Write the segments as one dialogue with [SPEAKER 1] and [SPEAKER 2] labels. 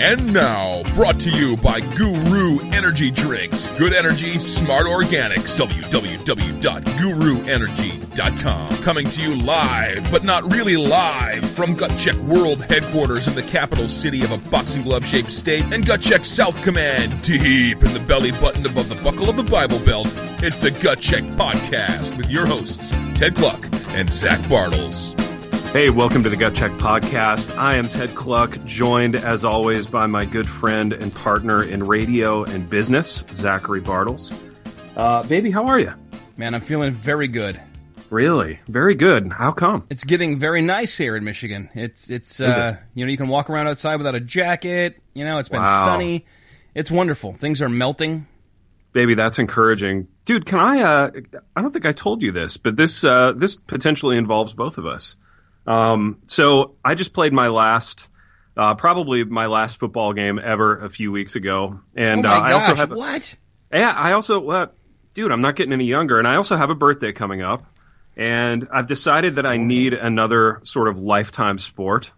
[SPEAKER 1] And now, brought to you by Guru Energy Drinks. Good energy, smart organics. www.guruenergy.com. Coming to you live, but not really live, from Gut Check World Headquarters in the capital city of a boxing glove shaped state and Gut Check South Command, deep in the belly button above the buckle of the Bible Belt. It's the Gut Check Podcast with your hosts, Ted Kluck and Zach Bartels.
[SPEAKER 2] Hey, welcome to the Gut Check Podcast. I am Ted Kluck, joined as always by my good friend and partner in radio and business, Zachary Bartels. Uh, baby, how are you?
[SPEAKER 3] Man, I'm feeling very good.
[SPEAKER 2] Really, very good. How come?
[SPEAKER 3] It's getting very nice here in Michigan. It's it's uh,
[SPEAKER 2] it?
[SPEAKER 3] you know you can walk around outside without a jacket. You know it's been
[SPEAKER 2] Wow.
[SPEAKER 3] sunny. It's wonderful. Things are melting.
[SPEAKER 2] Baby, that's encouraging. Dude, can I? Uh, I don't think I told you this, but this uh, this potentially involves both of us. Um, so I just played my last, uh, probably my last football game ever a few weeks ago, and
[SPEAKER 3] oh
[SPEAKER 2] uh, I also have
[SPEAKER 3] what?
[SPEAKER 2] Yeah, I also, uh, dude, I'm not getting any younger, and I also have a birthday coming up, and I've decided that I need another sort of lifetime sport.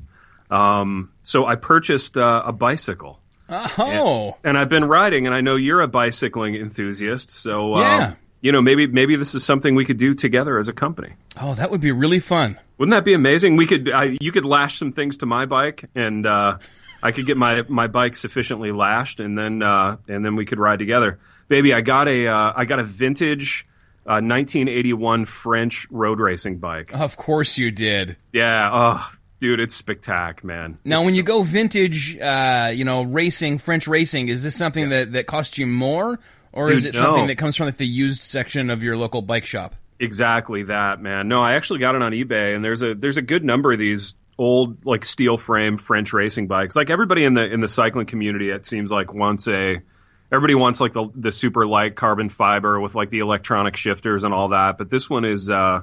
[SPEAKER 2] Um, so I purchased uh, a bicycle,
[SPEAKER 3] Oh,
[SPEAKER 2] and I've been riding, and I know you're a bicycling enthusiast, so um,
[SPEAKER 3] Yeah.
[SPEAKER 2] You know maybe maybe this is something we could do together as a company.
[SPEAKER 3] oh, that would be really fun.
[SPEAKER 2] Wouldn't that be amazing? We could I, you could lash some things to my bike, and uh, I could get my, my bike sufficiently lashed, and then uh, and then we could ride together. Baby, I got a uh, I got a vintage uh, 1981 French road racing bike.
[SPEAKER 3] Of course you did.
[SPEAKER 2] Yeah, oh, dude, it's spectac, man.
[SPEAKER 3] Now,
[SPEAKER 2] It's-
[SPEAKER 3] when you go vintage, uh, you know, racing, French racing, is this something that that costs you more, or
[SPEAKER 2] Dude,
[SPEAKER 3] is it
[SPEAKER 2] no.
[SPEAKER 3] something that comes from like the used section of your local bike shop?
[SPEAKER 2] Exactly that, man. No, I actually got it on eBay, and there's a there's a good number of these old like steel frame French racing bikes. Like everybody in the in the cycling community, it seems like wants a everybody wants like the the super light carbon fiber with like the electronic shifters and all that. But this one is uh,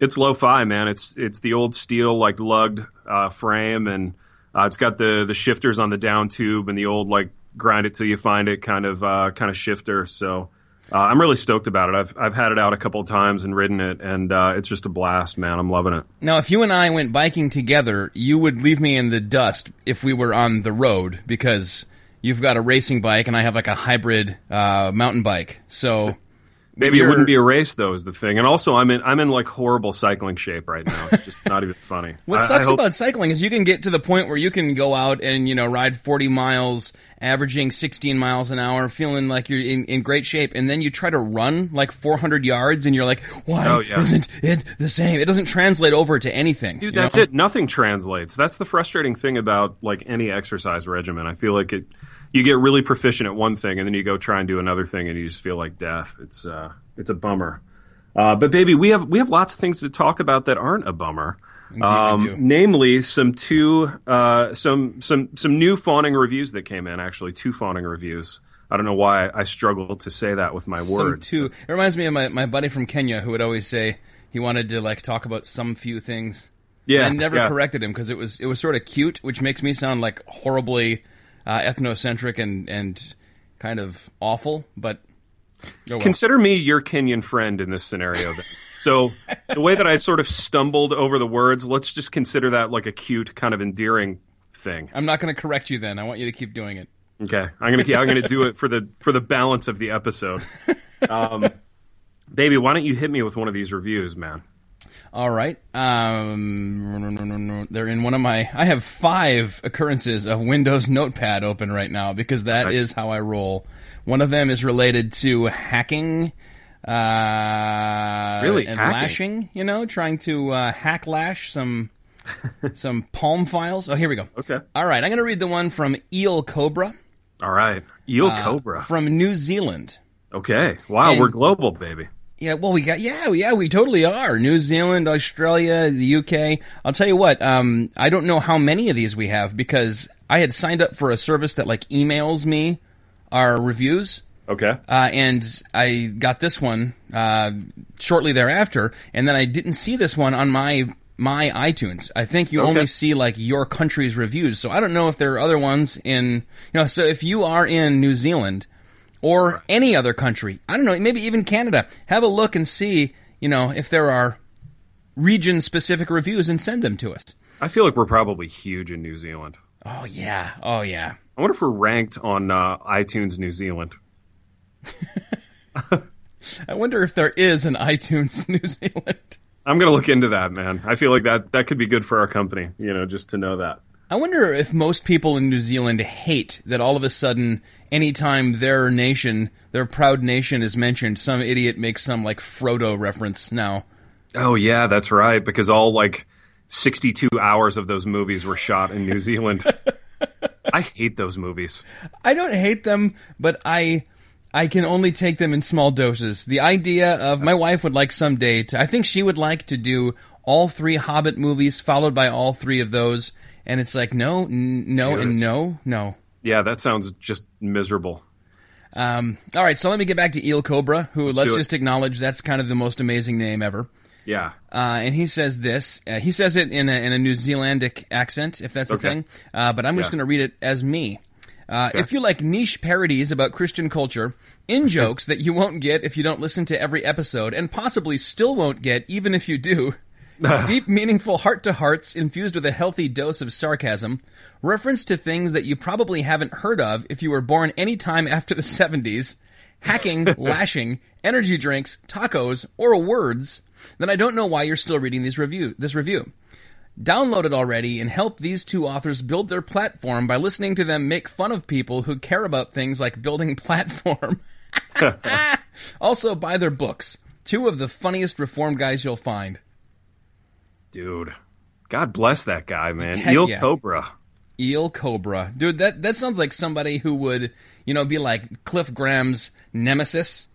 [SPEAKER 2] it's lo-fi, man. It's it's the old steel like lugged uh, frame, and uh, it's got the the shifters on the down tube and the old like grind it till you find it kind of uh, kind of shifter. So. Uh, I'm really stoked about it. I've I've had it out a couple of times and ridden it, and uh, it's just a blast, man. I'm loving it.
[SPEAKER 3] Now, if you and I went biking together, you would leave me in the dust if we were on the road because you've got a racing bike and I have like a hybrid uh, mountain bike. So
[SPEAKER 2] Maybe it
[SPEAKER 3] You're-
[SPEAKER 2] wouldn't be a race though, is the thing. And also, I'm in I'm in like horrible cycling shape right now. It's just not even funny.
[SPEAKER 3] what
[SPEAKER 2] I- I
[SPEAKER 3] sucks
[SPEAKER 2] hope-
[SPEAKER 3] about cycling is you can get to the point where you can go out and you know ride 40 miles, averaging 16 miles an hour, feeling like you're in, in great shape, and then you try to run like 400 yards, and you're like, why
[SPEAKER 2] Oh, yeah.
[SPEAKER 3] isn't it the same? It doesn't translate over to anything.
[SPEAKER 2] Dude, that's
[SPEAKER 3] know?
[SPEAKER 2] it. Nothing translates. That's the frustrating thing about like any exercise regimen. I feel like it. You get really proficient at one thing, and then you go try and do another thing, and you just feel like death. It's uh, it's a bummer. Uh, but baby, we have we have lots of things to talk about that aren't a bummer. Um, namely, some two uh, some some some new fawning reviews that came in. Actually, two fawning reviews. I don't know why I struggle to say that with my
[SPEAKER 3] Some
[SPEAKER 2] words.
[SPEAKER 3] two. It reminds me of my, my buddy from Kenya who would always say he wanted to like talk about some few things.
[SPEAKER 2] Yeah,
[SPEAKER 3] I never
[SPEAKER 2] yeah.
[SPEAKER 3] corrected him because it was it was sort of cute, which makes me sound like horribly uh, ethnocentric and and kind of awful. But oh well.
[SPEAKER 2] Consider me your Kenyan friend in this scenario. So the way that I sort of stumbled over the words, let's just consider that like a cute, kind of endearing thing.
[SPEAKER 3] I'm not going to correct you. Then I want you to keep doing it.
[SPEAKER 2] Okay, I'm gonna keep, I'm gonna do it for the for the balance of the episode. Um, baby, why don't you hit me with one of these reviews, man?
[SPEAKER 3] All right. Um, they're in one of my. I have five occurrences of Windows Notepad open right now because that is how I roll. One of them is related to hacking. Uh,
[SPEAKER 2] Really?
[SPEAKER 3] and
[SPEAKER 2] Hacking?
[SPEAKER 3] lashing. You know, trying to uh, hack lash some some Palm files. Oh, here we go.
[SPEAKER 2] Okay.
[SPEAKER 3] All right, I'm going to read the one from Eel Cobra
[SPEAKER 2] All right, Eel
[SPEAKER 3] Uh,
[SPEAKER 2] Cobra.
[SPEAKER 3] from New Zealand.
[SPEAKER 2] Okay, wow,
[SPEAKER 3] and-
[SPEAKER 2] we're global, baby.
[SPEAKER 3] Yeah, well, we got yeah, yeah, we totally are. New Zealand, Australia, the UK. I'll tell you what. Um, I don't know how many of these we have because I had signed up for a service that like emails me our reviews,
[SPEAKER 2] Okay,
[SPEAKER 3] uh, and I got this one uh, shortly thereafter, and then I didn't see this one on my my iTunes. I think you
[SPEAKER 2] Okay.
[SPEAKER 3] only see like your country's reviews, so I don't know if there are other ones in you know. So if you are in New Zealand or any other country, I don't know, maybe even Canada, have a look and see you know if there are region specific reviews and send them to us.
[SPEAKER 2] I feel like we're probably huge in New Zealand.
[SPEAKER 3] Oh yeah, oh yeah.
[SPEAKER 2] I wonder if we're ranked on uh, iTunes New Zealand.
[SPEAKER 3] I wonder if there is an iTunes New Zealand.
[SPEAKER 2] I'm gonna look into that, man. I feel like that that could be good for our company. You know, just to know that.
[SPEAKER 3] I wonder if most people in New Zealand hate that all of a sudden, anytime their nation, their proud nation is mentioned, some idiot makes some like Frodo reference now.
[SPEAKER 2] Oh yeah, that's right. Because all like 62 hours of those movies were shot in New Zealand. I hate those movies.
[SPEAKER 3] I don't hate them, but I I can only take them in small doses. The idea of my wife would like someday to I think she would like to do all three Hobbit movies followed by all three of those and it's like no, n- no and no, no.
[SPEAKER 2] Yeah, that sounds just miserable.
[SPEAKER 3] Um, all right, so let me get back to Eel Cobra, who let's,
[SPEAKER 2] it.
[SPEAKER 3] just acknowledge that's kind of the most amazing name ever.
[SPEAKER 2] Yeah.
[SPEAKER 3] Uh, and he says this. Uh, he says it in a, in a New Zealandic accent, if that's a
[SPEAKER 2] Okay.
[SPEAKER 3] thing. Uh, but I'm just
[SPEAKER 2] Yeah.
[SPEAKER 3] going to read it as me. Uh, If you like niche parodies about Christian culture, in jokes that you won't get if you don't listen to every episode, and possibly still won't get even if you do, deep, meaningful heart to hearts infused with a healthy dose of sarcasm, reference to things that you probably haven't heard of if you were born any time after the 70s, hacking, lashing, energy drinks, tacos, or words, then I don't know why you're still reading these review this review. Download it already and help these two authors build their platform by listening to them make fun of people who care about things like building platform. also, buy their books. Two of the funniest reform guys you'll find.
[SPEAKER 2] Dude. God bless that guy, man.
[SPEAKER 3] Heck
[SPEAKER 2] Eel
[SPEAKER 3] yeah.
[SPEAKER 2] Cobra.
[SPEAKER 3] Eel Cobra. Dude, that, that sounds like somebody who would, you know, be like Cliff Graham's nemesis.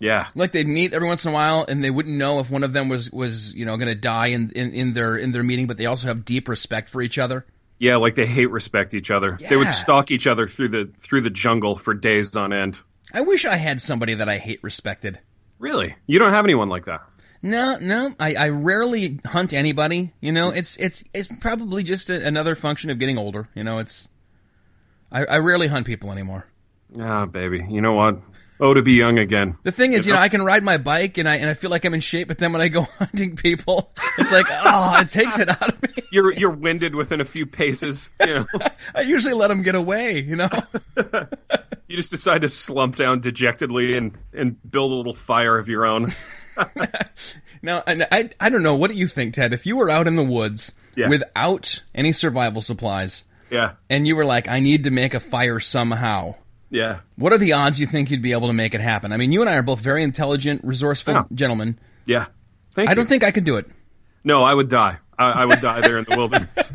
[SPEAKER 2] Yeah.
[SPEAKER 3] Like they'd meet every once in a while and they wouldn't know if one of them was, was you know, gonna die in, in, in their in their meeting, but they also have deep respect for each other.
[SPEAKER 2] Yeah, like they hate respect each other. They would stalk each other through the through the jungle for days on end.
[SPEAKER 3] I wish I had somebody that I hate respected.
[SPEAKER 2] Really? You don't have anyone like that?
[SPEAKER 3] No, no, I, I rarely hunt anybody. You know, it's it's it's probably just a, another function of getting older. You know, it's I, I rarely hunt people anymore.
[SPEAKER 2] Ah, baby. You know what? Oh, to be young again.
[SPEAKER 3] The thing is, you know, I can ride my bike and I and I feel like I'm in shape, but then when I go hunting people, it's like, oh, it takes it out of me.
[SPEAKER 2] You're you're winded within a few paces. You know,
[SPEAKER 3] I usually let them get away. You know,
[SPEAKER 2] you just decide to slump down dejectedly and and build a little fire of your own.
[SPEAKER 3] now and I I don't know. What do you think, Ted? If you were out in the woods
[SPEAKER 2] Yeah.
[SPEAKER 3] without any survival supplies
[SPEAKER 2] Yeah,
[SPEAKER 3] and you were like, I need to make a fire somehow.
[SPEAKER 2] yeah.
[SPEAKER 3] What are the odds you think you'd be able to make it happen? I mean, you and I are both very intelligent, resourceful
[SPEAKER 2] Yeah.
[SPEAKER 3] gentlemen.
[SPEAKER 2] Yeah. Thank
[SPEAKER 3] I
[SPEAKER 2] you.
[SPEAKER 3] don't think I could do it.
[SPEAKER 2] No, I would die. I, I would die there in the wilderness.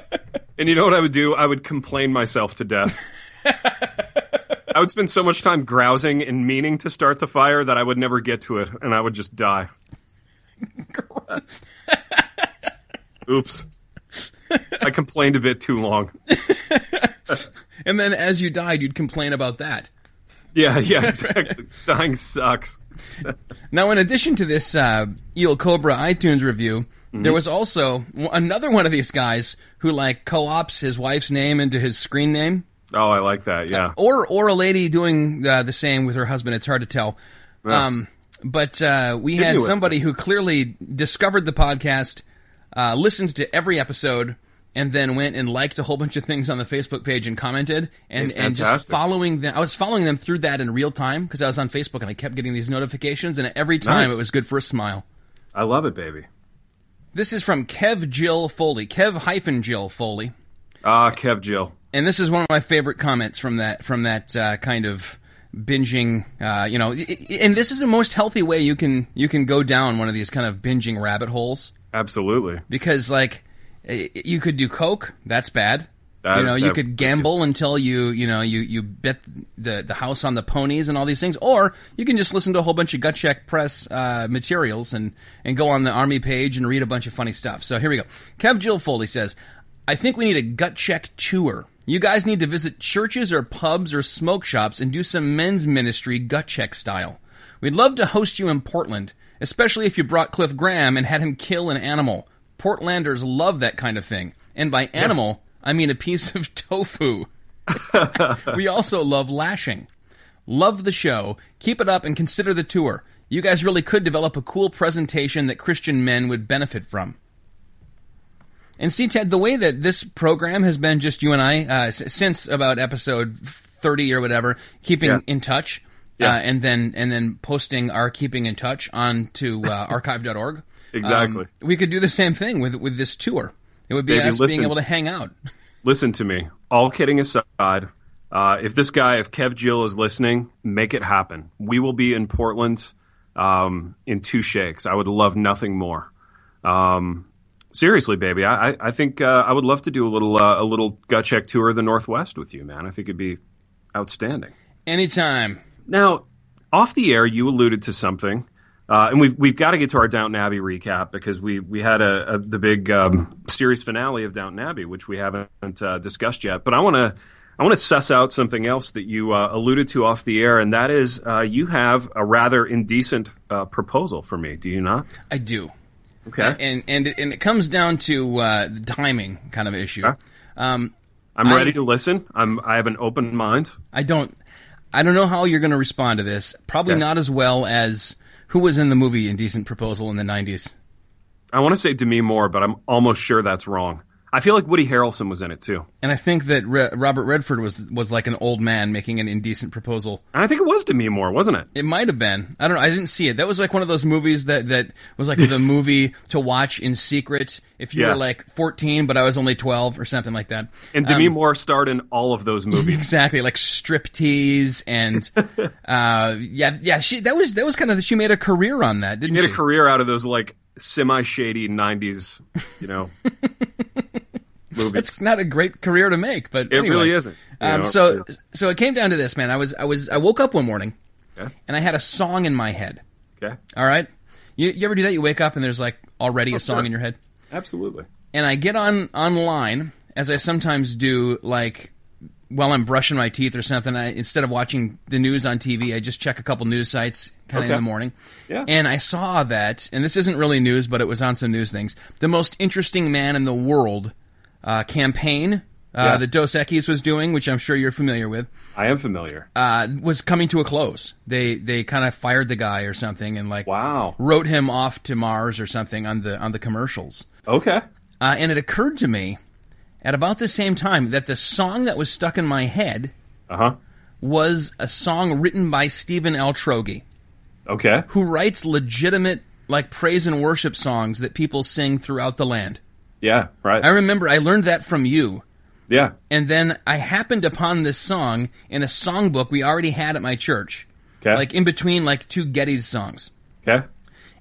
[SPEAKER 2] and you know what I would do? I would complain myself to death. I would spend so much time grousing and meaning to start the fire that I would never get to it, and I would just die. Oops. I complained a bit too long.
[SPEAKER 3] And then as you died, you'd complain about that.
[SPEAKER 2] Yeah, yeah, exactly. Dying sucks.
[SPEAKER 3] Now, in addition to this uh, Eel Cobra iTunes review, there was also another one of these guys who like co-ops his wife's name into his screen name,
[SPEAKER 2] Oh, I like that. Yeah.
[SPEAKER 3] or or a lady doing uh, the same with her husband. It's hard to tell.
[SPEAKER 2] Yeah.
[SPEAKER 3] Um, but uh, we
[SPEAKER 2] Hit
[SPEAKER 3] had somebody who clearly discovered the podcast, uh, listened to every episode, and then went and liked a whole bunch of things on the Facebook page and commented, and and just following them. I was following them through that in real time because I was on Facebook and I kept getting these notifications, and every time
[SPEAKER 2] Nice.
[SPEAKER 3] it was good for a smile.
[SPEAKER 2] I love it, baby.
[SPEAKER 3] This is from Kev Jill Foley, Kev hyphen Jill Foley,
[SPEAKER 2] Ah, Kev Jill.
[SPEAKER 3] And this is one of my favorite comments from that from that uh, kind of binging. Uh, you know, and this is the most healthy way you can you can go down one of these kind of binging rabbit holes
[SPEAKER 2] Absolutely.
[SPEAKER 3] because like you could do coke, that's bad.
[SPEAKER 2] That-
[SPEAKER 3] you know, you could gamble until you, you know, you, you bet the, the house on the ponies and all these things, or you can just listen to a whole bunch of gut check press uh, materials and, and go on the army page and read a bunch of funny stuff. So here we go. Kev Jill Foley says, I think we need a gut check tour. You guys need to visit churches or pubs or smoke shops and do some men's ministry gut check style. We'd love to host you in Portland, especially if you brought Cliff Graham and had him kill an animal. Portlanders love that kind of thing. And by animal, I mean a piece of tofu. we also love lashing. Love the show. Keep it up and consider the tour. You guys really could develop a cool presentation that Christian men would benefit from. And see, Ted, the way that this program has been just you and I uh, since about episode thirty or whatever, keeping
[SPEAKER 2] Yeah.
[SPEAKER 3] in touch,
[SPEAKER 2] Yeah.
[SPEAKER 3] uh, and then and then posting our keeping in touch onto uh, archive.org.
[SPEAKER 2] Exactly.
[SPEAKER 3] Um, we could do the same thing with with this tour. It would be
[SPEAKER 2] Baby,
[SPEAKER 3] us
[SPEAKER 2] listen.
[SPEAKER 3] being able to hang out.
[SPEAKER 2] Listen to me. All kidding aside, uh, if this guy, if Kev Jill is listening, make it happen. We will be in Portland um, in two shakes. I would love nothing more. Um, seriously, baby, I, I- think uh, I would love to do a little uh, a little gut check tour of the Northwest with you, man. I think it'd be outstanding.
[SPEAKER 3] Anytime.
[SPEAKER 2] Now, off the air, you alluded to something, uh, and we've we've got to get to our Downton Abbey recap because we we had a, a the big um, series finale of Downton Abbey, which we haven't uh, discussed yet. But I want to I want to suss out something else that you uh, alluded to off the air, and that is uh, you have a rather indecent uh, proposal for me. Do you not?
[SPEAKER 3] I do.
[SPEAKER 2] Okay,
[SPEAKER 3] And and it, and it comes down to uh, the timing kind of issue.
[SPEAKER 2] Okay.
[SPEAKER 3] Um,
[SPEAKER 2] I'm
[SPEAKER 3] I-
[SPEAKER 2] ready to listen. I'm I have an open mind.
[SPEAKER 3] I don't I don't know how you're going to respond to this. Probably
[SPEAKER 2] Okay.
[SPEAKER 3] not as well as who was in the movie Indecent Proposal in the 90s.
[SPEAKER 2] I want to say Demi Moore, but I'm almost sure that's wrong. I feel like Woody Harrelson was in it too.
[SPEAKER 3] And I think that Re- Robert Redford was was like an old man making an indecent proposal.
[SPEAKER 2] And I think it was Demi Moore, wasn't it?
[SPEAKER 3] It might have been. I don't know. I didn't see it. That was like one of those movies that that was like the movie to watch in secret if you
[SPEAKER 2] Yeah.
[SPEAKER 3] were like 14 but I was only 12 or something like that.
[SPEAKER 2] And Demi
[SPEAKER 3] Um,
[SPEAKER 2] Moore starred in all of those movies.
[SPEAKER 3] Exactly, like striptease and uh yeah, yeah, she that was that was kind of she made a career on that, didn't
[SPEAKER 2] made
[SPEAKER 3] she?
[SPEAKER 2] Made a career out of those like semi shady '90s, you know, movies.
[SPEAKER 3] It's not a great career to make, but
[SPEAKER 2] It
[SPEAKER 3] anyway.
[SPEAKER 2] really isn't.
[SPEAKER 3] Um,
[SPEAKER 2] know?
[SPEAKER 3] so so it came down to this, man. I was I was I woke up one morning
[SPEAKER 2] Okay.
[SPEAKER 3] and I had a song in my head.
[SPEAKER 2] okay,
[SPEAKER 3] All right, you, you ever do that? You wake up and there's like already a song
[SPEAKER 2] Oh, sure.
[SPEAKER 3] in your head,
[SPEAKER 2] absolutely.
[SPEAKER 3] and I get on online as I sometimes do, like while I'm brushing my teeth or something. I, instead of watching the news on TV, I just check a couple news sites kind of in the morning.
[SPEAKER 2] Yeah.
[SPEAKER 3] And I saw that, and this isn't really news, but it was on some news things. The most interesting man in the world uh, campaign uh,
[SPEAKER 2] Yeah.
[SPEAKER 3] that Dos Equis was doing, which I'm sure you're familiar with,
[SPEAKER 2] I am familiar.
[SPEAKER 3] uh, was coming to a close. They they kind of fired the guy or something, and like
[SPEAKER 2] wow.
[SPEAKER 3] wrote him off to Mars or something on the on the commercials.
[SPEAKER 2] Okay.
[SPEAKER 3] Uh, and it occurred to me at about the same time that the song that was stuck in my head
[SPEAKER 2] Uh huh.
[SPEAKER 3] was a song written by Stephen Altrogge,
[SPEAKER 2] Okay.
[SPEAKER 3] who writes legitimate like praise and worship songs that people sing throughout the land.
[SPEAKER 2] Yeah. Right.
[SPEAKER 3] I remember I learned that from you.
[SPEAKER 2] yeah.
[SPEAKER 3] And then I happened upon this song in a songbook we already had at my church,
[SPEAKER 2] Okay.
[SPEAKER 3] like in between like two Getty's songs.
[SPEAKER 2] okay.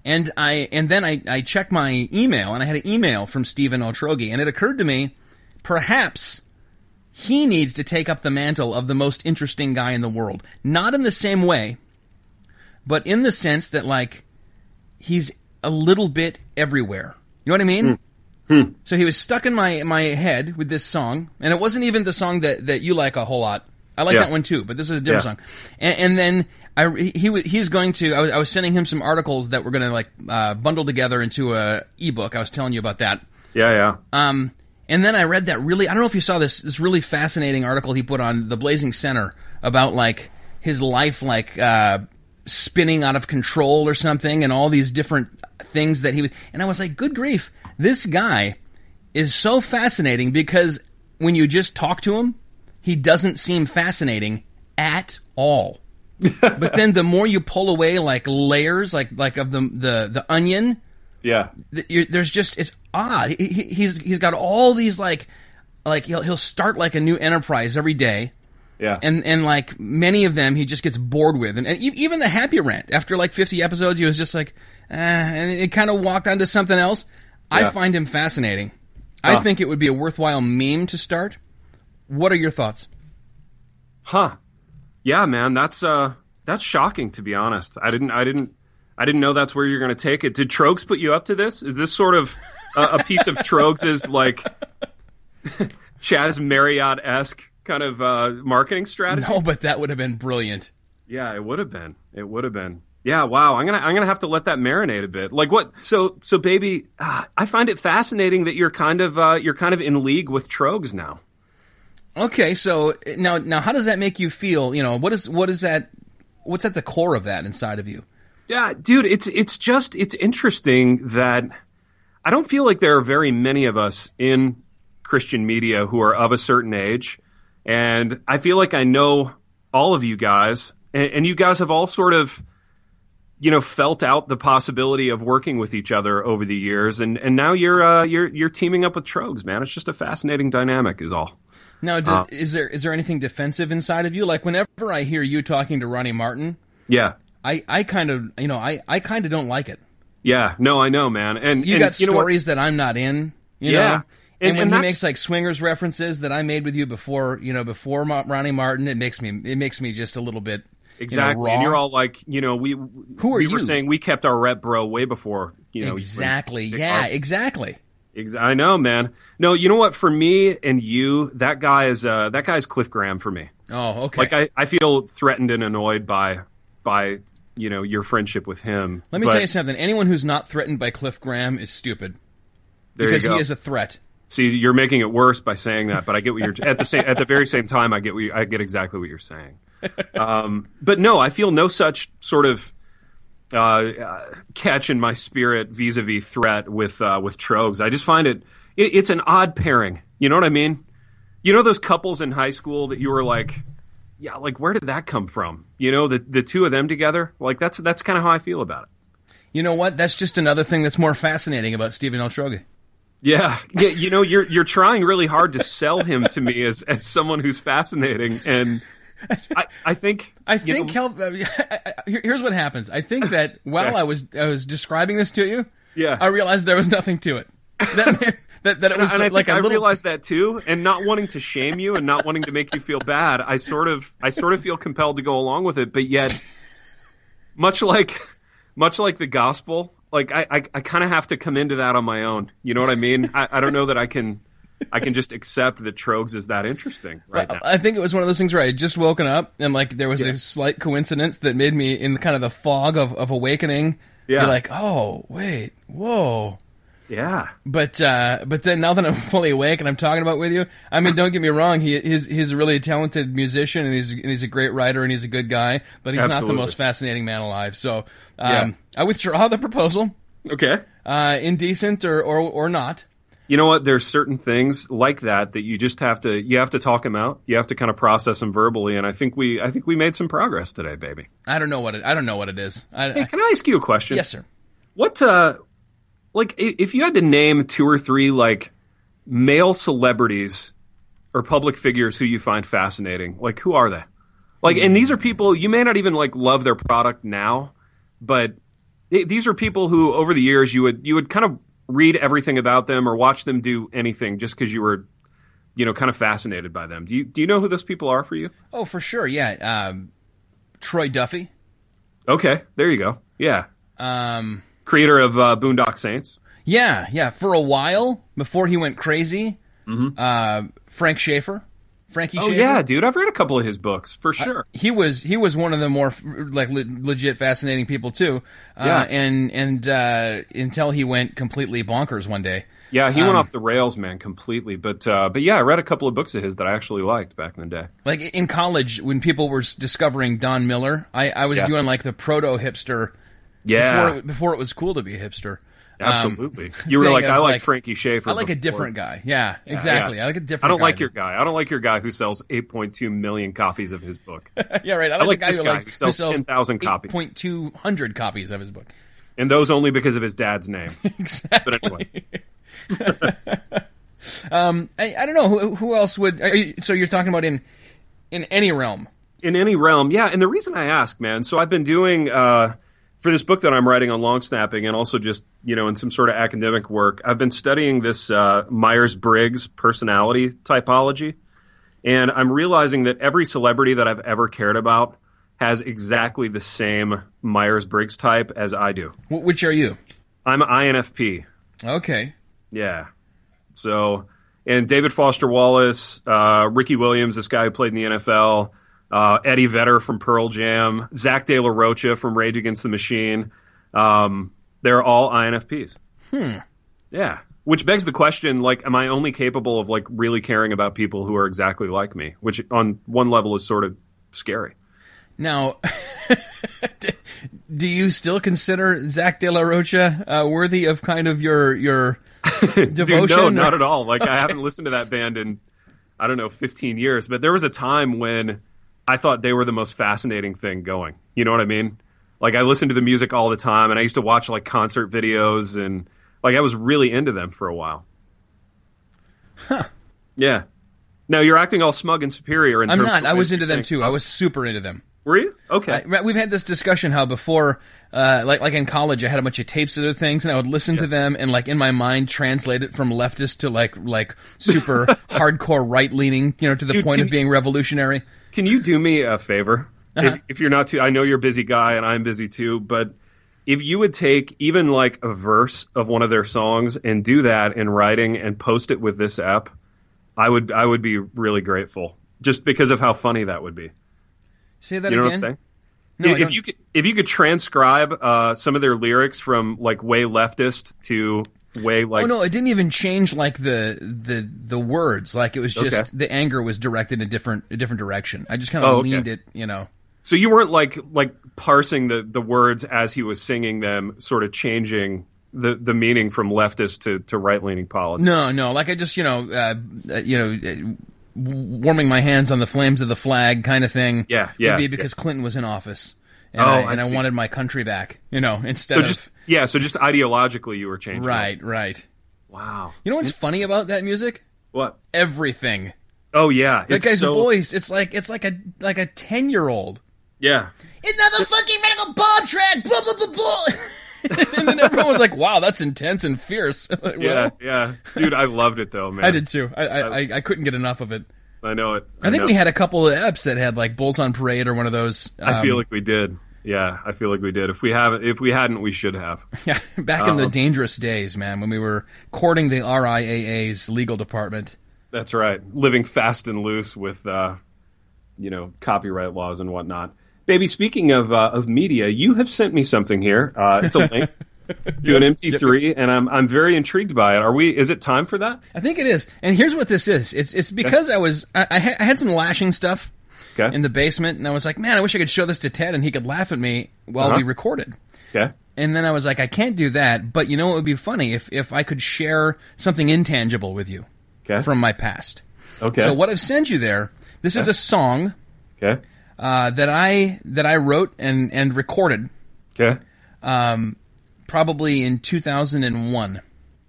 [SPEAKER 3] And I and then I, I checked my email and I had an email from Stephen Altrogge and it occurred to me perhaps he needs to take up the mantle of the most interesting guy in the world. Not in the same way, but in the sense that like he's a little bit everywhere. You know what I mean? Hmm. So he was stuck in my my head with this song, and it wasn't even the song that, that you like a whole lot. I like
[SPEAKER 2] Yeah.
[SPEAKER 3] that one too, but this is a different
[SPEAKER 2] Yeah.
[SPEAKER 3] song. And, and then I he was he's going to I was, I was sending him some articles that were going to like uh, bundle together into a ebook. I was telling you about that.
[SPEAKER 2] Yeah. Yeah.
[SPEAKER 3] Um, and then I read that really I don't know if you saw this this really fascinating article he put on the Blazing Center about like his life like uh, spinning out of control or something, and all these different things that he was. And I was like, good grief, this guy is so fascinating because when you just talk to him, he doesn't seem fascinating at all. but then the more you pull away like layers like like of the the the onion
[SPEAKER 2] yeah.
[SPEAKER 3] th- there's just it's odd. He, he, he's he's got all these like like he'll he'll start like a new enterprise every day,
[SPEAKER 2] Yeah.
[SPEAKER 3] and and like many of them he just gets bored with, and, and even the Happy Rant after like 50 episodes he was just like, eh, and it kind of walked onto something else. I find him fascinating. I think it would be a worthwhile meme to start. What are your thoughts?
[SPEAKER 2] Huh. Yeah, man, that's uh that's shocking to be honest. I didn't I didn't I didn't know that's where you're going to take it. Did Trogs put you up to this? Is this sort of a, a piece of Trogs' like Chaz Marriott-esque kind of uh marketing strategy?
[SPEAKER 3] No, but that would have been brilliant.
[SPEAKER 2] Yeah, it would have been. It would have been. Yeah, wow. I'm gonna I'm gonna have to let that marinate a bit. Like what? So so baby, ah, I find it fascinating that you're kind of uh, you're kind of in league with Trogs now.
[SPEAKER 3] Okay, so now now how does that make you feel? You know, what is what is that? What's at the core of that inside of you?
[SPEAKER 2] Yeah, dude, it's it's just it's interesting that I don't feel like there are very many of us in Christian media who are of a certain age, and I feel like I know all of you guys, and, and you guys have all sort of you know felt out the possibility of working with each other over the years and and now you're uh, you're you're teaming up with Trogs man it's just a fascinating dynamic is all
[SPEAKER 3] Now, do, is there is there anything defensive inside of you? Like whenever I hear you talking to Ronnie Martin,
[SPEAKER 2] yeah
[SPEAKER 3] I, I kind of you know I, I kind of don't like it.
[SPEAKER 2] yeah no I know man and
[SPEAKER 3] You
[SPEAKER 2] and
[SPEAKER 3] got
[SPEAKER 2] you know
[SPEAKER 3] stories that I'm not in. You
[SPEAKER 2] Yeah.
[SPEAKER 3] know?
[SPEAKER 2] And-
[SPEAKER 3] And,
[SPEAKER 2] and
[SPEAKER 3] when he makes like swingers references that I made with you before, you know, before Ma- Ronnie Martin, it makes me it makes me just a little bit you know,
[SPEAKER 2] exactly and you're all like you know we
[SPEAKER 3] Who are
[SPEAKER 2] we were
[SPEAKER 3] you?
[SPEAKER 2] saying we kept our rep bro way before you know
[SPEAKER 3] exactly. Yeah,
[SPEAKER 2] our-
[SPEAKER 3] exactly.
[SPEAKER 2] Ex- I know, man. No, you know what? For me and you, that guy is uh, that guy's Cliff Graham for me.
[SPEAKER 3] Oh, okay.
[SPEAKER 2] Like I, I feel threatened and annoyed by by you know your friendship with him.
[SPEAKER 3] Let me
[SPEAKER 2] But
[SPEAKER 3] tell you something. Anyone who's not threatened by Cliff Graham is stupid
[SPEAKER 2] There
[SPEAKER 3] because
[SPEAKER 2] you go.
[SPEAKER 3] he is a threat.
[SPEAKER 2] See, you're making it worse by saying that, but I get what you're at the same at the very same time. I get what you, I get exactly what you're saying. Um, but no, I feel no such sort of uh, uh, catch in my spirit vis-a-vis threat with uh, with Trogs. I just find it, it it's an odd pairing. You know what I mean? You know those couples in high school that you were like, yeah, like where did that come from? You know, the the two of them together. Like that's that's kind of how I feel about it.
[SPEAKER 3] You know what? That's just another thing that's more fascinating about Stephen L. Trogi.
[SPEAKER 2] Yeah, yeah. You know, you're you're trying really hard to sell him to me as as someone who's fascinating, and I I think
[SPEAKER 3] I think
[SPEAKER 2] know,
[SPEAKER 3] Kel- uh, here- here's what happens. I think that while
[SPEAKER 2] Okay.
[SPEAKER 3] I was I was describing this to you,
[SPEAKER 2] Yeah.
[SPEAKER 3] I realized there was nothing to it. That that, that it was
[SPEAKER 2] and I
[SPEAKER 3] like
[SPEAKER 2] I
[SPEAKER 3] little.
[SPEAKER 2] realized that too, and not wanting to shame you and not wanting to make you feel bad, I sort of I sort of feel compelled to go along with it, but yet, much like much like the gospel, like I I, I kind of have to come into that on my own. You know what I mean? I, I don't know that I can. I can just accept that Trogs is that interesting right now.
[SPEAKER 3] I think it was one of those things where I had just woken up and like there was a slight coincidence that made me in kind of the fog of, of awakening.
[SPEAKER 2] Yeah.
[SPEAKER 3] Be like, oh wait, whoa.
[SPEAKER 2] Yeah.
[SPEAKER 3] But uh, but then now that I'm fully awake and I'm talking about with you, I mean, don't get me wrong. He he's he's a really talented musician and he's and he's a great writer and he's a good guy. But he's not the most fascinating man alive. So um,
[SPEAKER 2] Yeah.
[SPEAKER 3] I withdraw the proposal.
[SPEAKER 2] Okay.
[SPEAKER 3] Uh, indecent or, or or not.
[SPEAKER 2] You know what? There's certain things like that that you just have to you have to talk them out. You have to kind of process them verbally, and I think we I think we made some progress today, baby.
[SPEAKER 3] I don't know what it. I don't know what it is. I,
[SPEAKER 2] Hey,
[SPEAKER 3] I-
[SPEAKER 2] can I ask you a question?
[SPEAKER 3] yes, sir.
[SPEAKER 2] What uh, like if you had to name two or three like male celebrities or public figures who you find fascinating, like who are they? Like, and these are people you may not even like love their product now, but th- these are people who over the years you would you would kind of read everything about them or watch them do anything just because you were you know kind of fascinated by them. Do you do you know who those people are for you?
[SPEAKER 3] Oh, for sure. Yeah. Um, Troy Duffy.
[SPEAKER 2] Okay, there you go. Yeah,
[SPEAKER 3] Um,
[SPEAKER 2] creator of uh, Boondock Saints.
[SPEAKER 3] yeah, yeah. For a while before he went crazy, uh, Frank Schaeffer, Frankie.
[SPEAKER 2] Oh
[SPEAKER 3] Schaeffer.
[SPEAKER 2] yeah, dude, I've read a couple of his books for sure.
[SPEAKER 3] He was he was one of the more like le- legit fascinating people too. Uh,
[SPEAKER 2] Yeah.
[SPEAKER 3] And and uh, until he went completely bonkers one day.
[SPEAKER 2] Yeah, he
[SPEAKER 3] Um,
[SPEAKER 2] went off the rails, man, completely. But uh, but yeah, I read a couple of books of his that I actually liked back in the day.
[SPEAKER 3] Like in college, when people were discovering Don Miller, I, I was
[SPEAKER 2] Yeah.
[SPEAKER 3] doing like the proto hipster.
[SPEAKER 2] Yeah,
[SPEAKER 3] Before it, before it was cool to be a hipster. Um,
[SPEAKER 2] absolutely. you were like, I like,
[SPEAKER 3] like,
[SPEAKER 2] Frankie Schaeffer.
[SPEAKER 3] I like a different guy. Yeah, exactly.
[SPEAKER 2] Yeah.
[SPEAKER 3] I like a different.
[SPEAKER 2] I don't
[SPEAKER 3] guy
[SPEAKER 2] like your guy. I don't like your guy who sells 8.2 million copies of his book,
[SPEAKER 3] yeah, right. I like,
[SPEAKER 2] like
[SPEAKER 3] the guy
[SPEAKER 2] this
[SPEAKER 3] who,
[SPEAKER 2] guy
[SPEAKER 3] like,
[SPEAKER 2] who sells 10,000 copies.
[SPEAKER 3] Point two hundred copies of his book.
[SPEAKER 2] and those only because of his dad's name.
[SPEAKER 3] exactly.
[SPEAKER 2] But anyway,
[SPEAKER 3] I, I don't know who, who else would. You, so you're talking about in in any realm.
[SPEAKER 2] in any realm, yeah. And the reason I ask, man, so I've been doing uh, for this book that I'm writing on long snapping, and also just you know in some sort of academic work. I've been studying this uh, Myers Briggs personality typology, and I'm realizing that every celebrity that I've ever cared about has exactly the same Myers Briggs type as I do.
[SPEAKER 3] Which are you?
[SPEAKER 2] I'm INFP.
[SPEAKER 3] Okay.
[SPEAKER 2] Yeah. So, and David Foster Wallace, uh, Ricky Williams, this guy who played in the NFL, uh, Eddie Vedder from Pearl Jam, Zach De La Rocha from Rage Against the Machine. Um, they're all INFPs. Hmm. Yeah. Which begs the question, like, am I only capable of like really caring about people who are exactly like me? Which on one level is sort of scary.
[SPEAKER 3] Now, do you still consider Zach De La Rocha uh, worthy of kind of your your
[SPEAKER 2] Dude,
[SPEAKER 3] devotion?
[SPEAKER 2] no,
[SPEAKER 3] or-
[SPEAKER 2] not at all. Like I haven't listened to that band in I don't know 15 years, but there was a time when I thought they were the most fascinating thing going. You know what I mean? Like I listened to the music all the time, and I used to watch like concert videos, and like I was really into them for a while. Huh? Yeah. Now you're acting all smug and superior. In
[SPEAKER 3] I'm not. I was into them too. I was super into them.
[SPEAKER 2] Were you? Okay.
[SPEAKER 3] I- We've had this discussion how before, uh, like like in college, I had a bunch of tapes of their things, and I would listen to them and like in my mind translate it from leftist to like like super hardcore right leaning, you know, to the
[SPEAKER 2] Dude,
[SPEAKER 3] point of being revolutionary.
[SPEAKER 2] Can you do me a favor?
[SPEAKER 3] Uh-huh.
[SPEAKER 2] If, if you're not too, I know you're a busy guy and I'm busy too, but if you would take even like a verse of one of their songs and do that in writing and post it with this app, I would I would be really grateful just because of how funny that would be.
[SPEAKER 3] Say that
[SPEAKER 2] You know
[SPEAKER 3] again.
[SPEAKER 2] what I'm saying?
[SPEAKER 3] No,
[SPEAKER 2] if you could if you could transcribe uh, some of their lyrics from like way leftist to way like
[SPEAKER 3] oh no, it didn't even change like the the the words. Like it was just
[SPEAKER 2] Okay.
[SPEAKER 3] the anger was directed in a different a different direction. I just kind of
[SPEAKER 2] Oh, okay.
[SPEAKER 3] leaned it, you know.
[SPEAKER 2] so you weren't like like parsing the the words as he was singing them, sort of changing the the meaning from leftist to to right leaning politics.
[SPEAKER 3] No, no, like I just you know uh, uh, you know. Uh, warming my hands on the flames of the flag kind of thing
[SPEAKER 2] Yeah, yeah,
[SPEAKER 3] would be
[SPEAKER 2] yeah.
[SPEAKER 3] because Clinton was in office and,
[SPEAKER 2] Oh,
[SPEAKER 3] I,
[SPEAKER 2] I
[SPEAKER 3] and I
[SPEAKER 2] see.
[SPEAKER 3] wanted my country back you know instead
[SPEAKER 2] So
[SPEAKER 3] of
[SPEAKER 2] just yeah, so just ideologically you were changing. it.
[SPEAKER 3] right right
[SPEAKER 2] Wow.
[SPEAKER 3] you know what's funny about that music
[SPEAKER 2] What?
[SPEAKER 3] everything
[SPEAKER 2] Oh yeah.
[SPEAKER 3] that
[SPEAKER 2] It's
[SPEAKER 3] guy's
[SPEAKER 2] so,
[SPEAKER 3] voice it's like it's like a like a 10 year old
[SPEAKER 2] Yeah.
[SPEAKER 3] it's another fucking medical bomb track blah blah blah blah and then everyone was like wow that's intense and fierce Like,
[SPEAKER 2] Yeah.
[SPEAKER 3] well,
[SPEAKER 2] Yeah. Dude, I loved it though, man.
[SPEAKER 3] I did too. I, I, I, I couldn't get enough of it.
[SPEAKER 2] I know it.
[SPEAKER 3] I think
[SPEAKER 2] know.
[SPEAKER 3] we had a couple of eps that had like Bulls on Parade or one of those.
[SPEAKER 2] I
[SPEAKER 3] um,
[SPEAKER 2] feel like we did. Yeah, I feel like we did. If we haven't, if we hadn't, we should have.
[SPEAKER 3] Yeah, back in the
[SPEAKER 2] Um,
[SPEAKER 3] dangerous days, man, when we were courting the RIAA's legal department.
[SPEAKER 2] That's right. Living fast and loose with, uh, you know, copyright laws and whatnot. Baby, speaking of uh, of media, you have sent me something here. Uh, it's a link to an MP3, and I'm I'm very intrigued by it. Are we? Is it time for that?
[SPEAKER 3] I think it is. And here's what this is. It's it's because I was I I had some lashing stuff
[SPEAKER 2] Okay.
[SPEAKER 3] in the basement, and I was like, man, I wish I could show this to Ted, and he could laugh at me while
[SPEAKER 2] Uh-huh.
[SPEAKER 3] we recorded.
[SPEAKER 2] okay.
[SPEAKER 3] And then I was like, I can't do that. But you know what would be funny if if I could share something intangible with you
[SPEAKER 2] Okay.
[SPEAKER 3] from my past.
[SPEAKER 2] okay.
[SPEAKER 3] So what I've sent you there, this is a song
[SPEAKER 2] Okay.
[SPEAKER 3] uh, that I that I wrote and and recorded
[SPEAKER 2] Okay.
[SPEAKER 3] Um, probably in 2001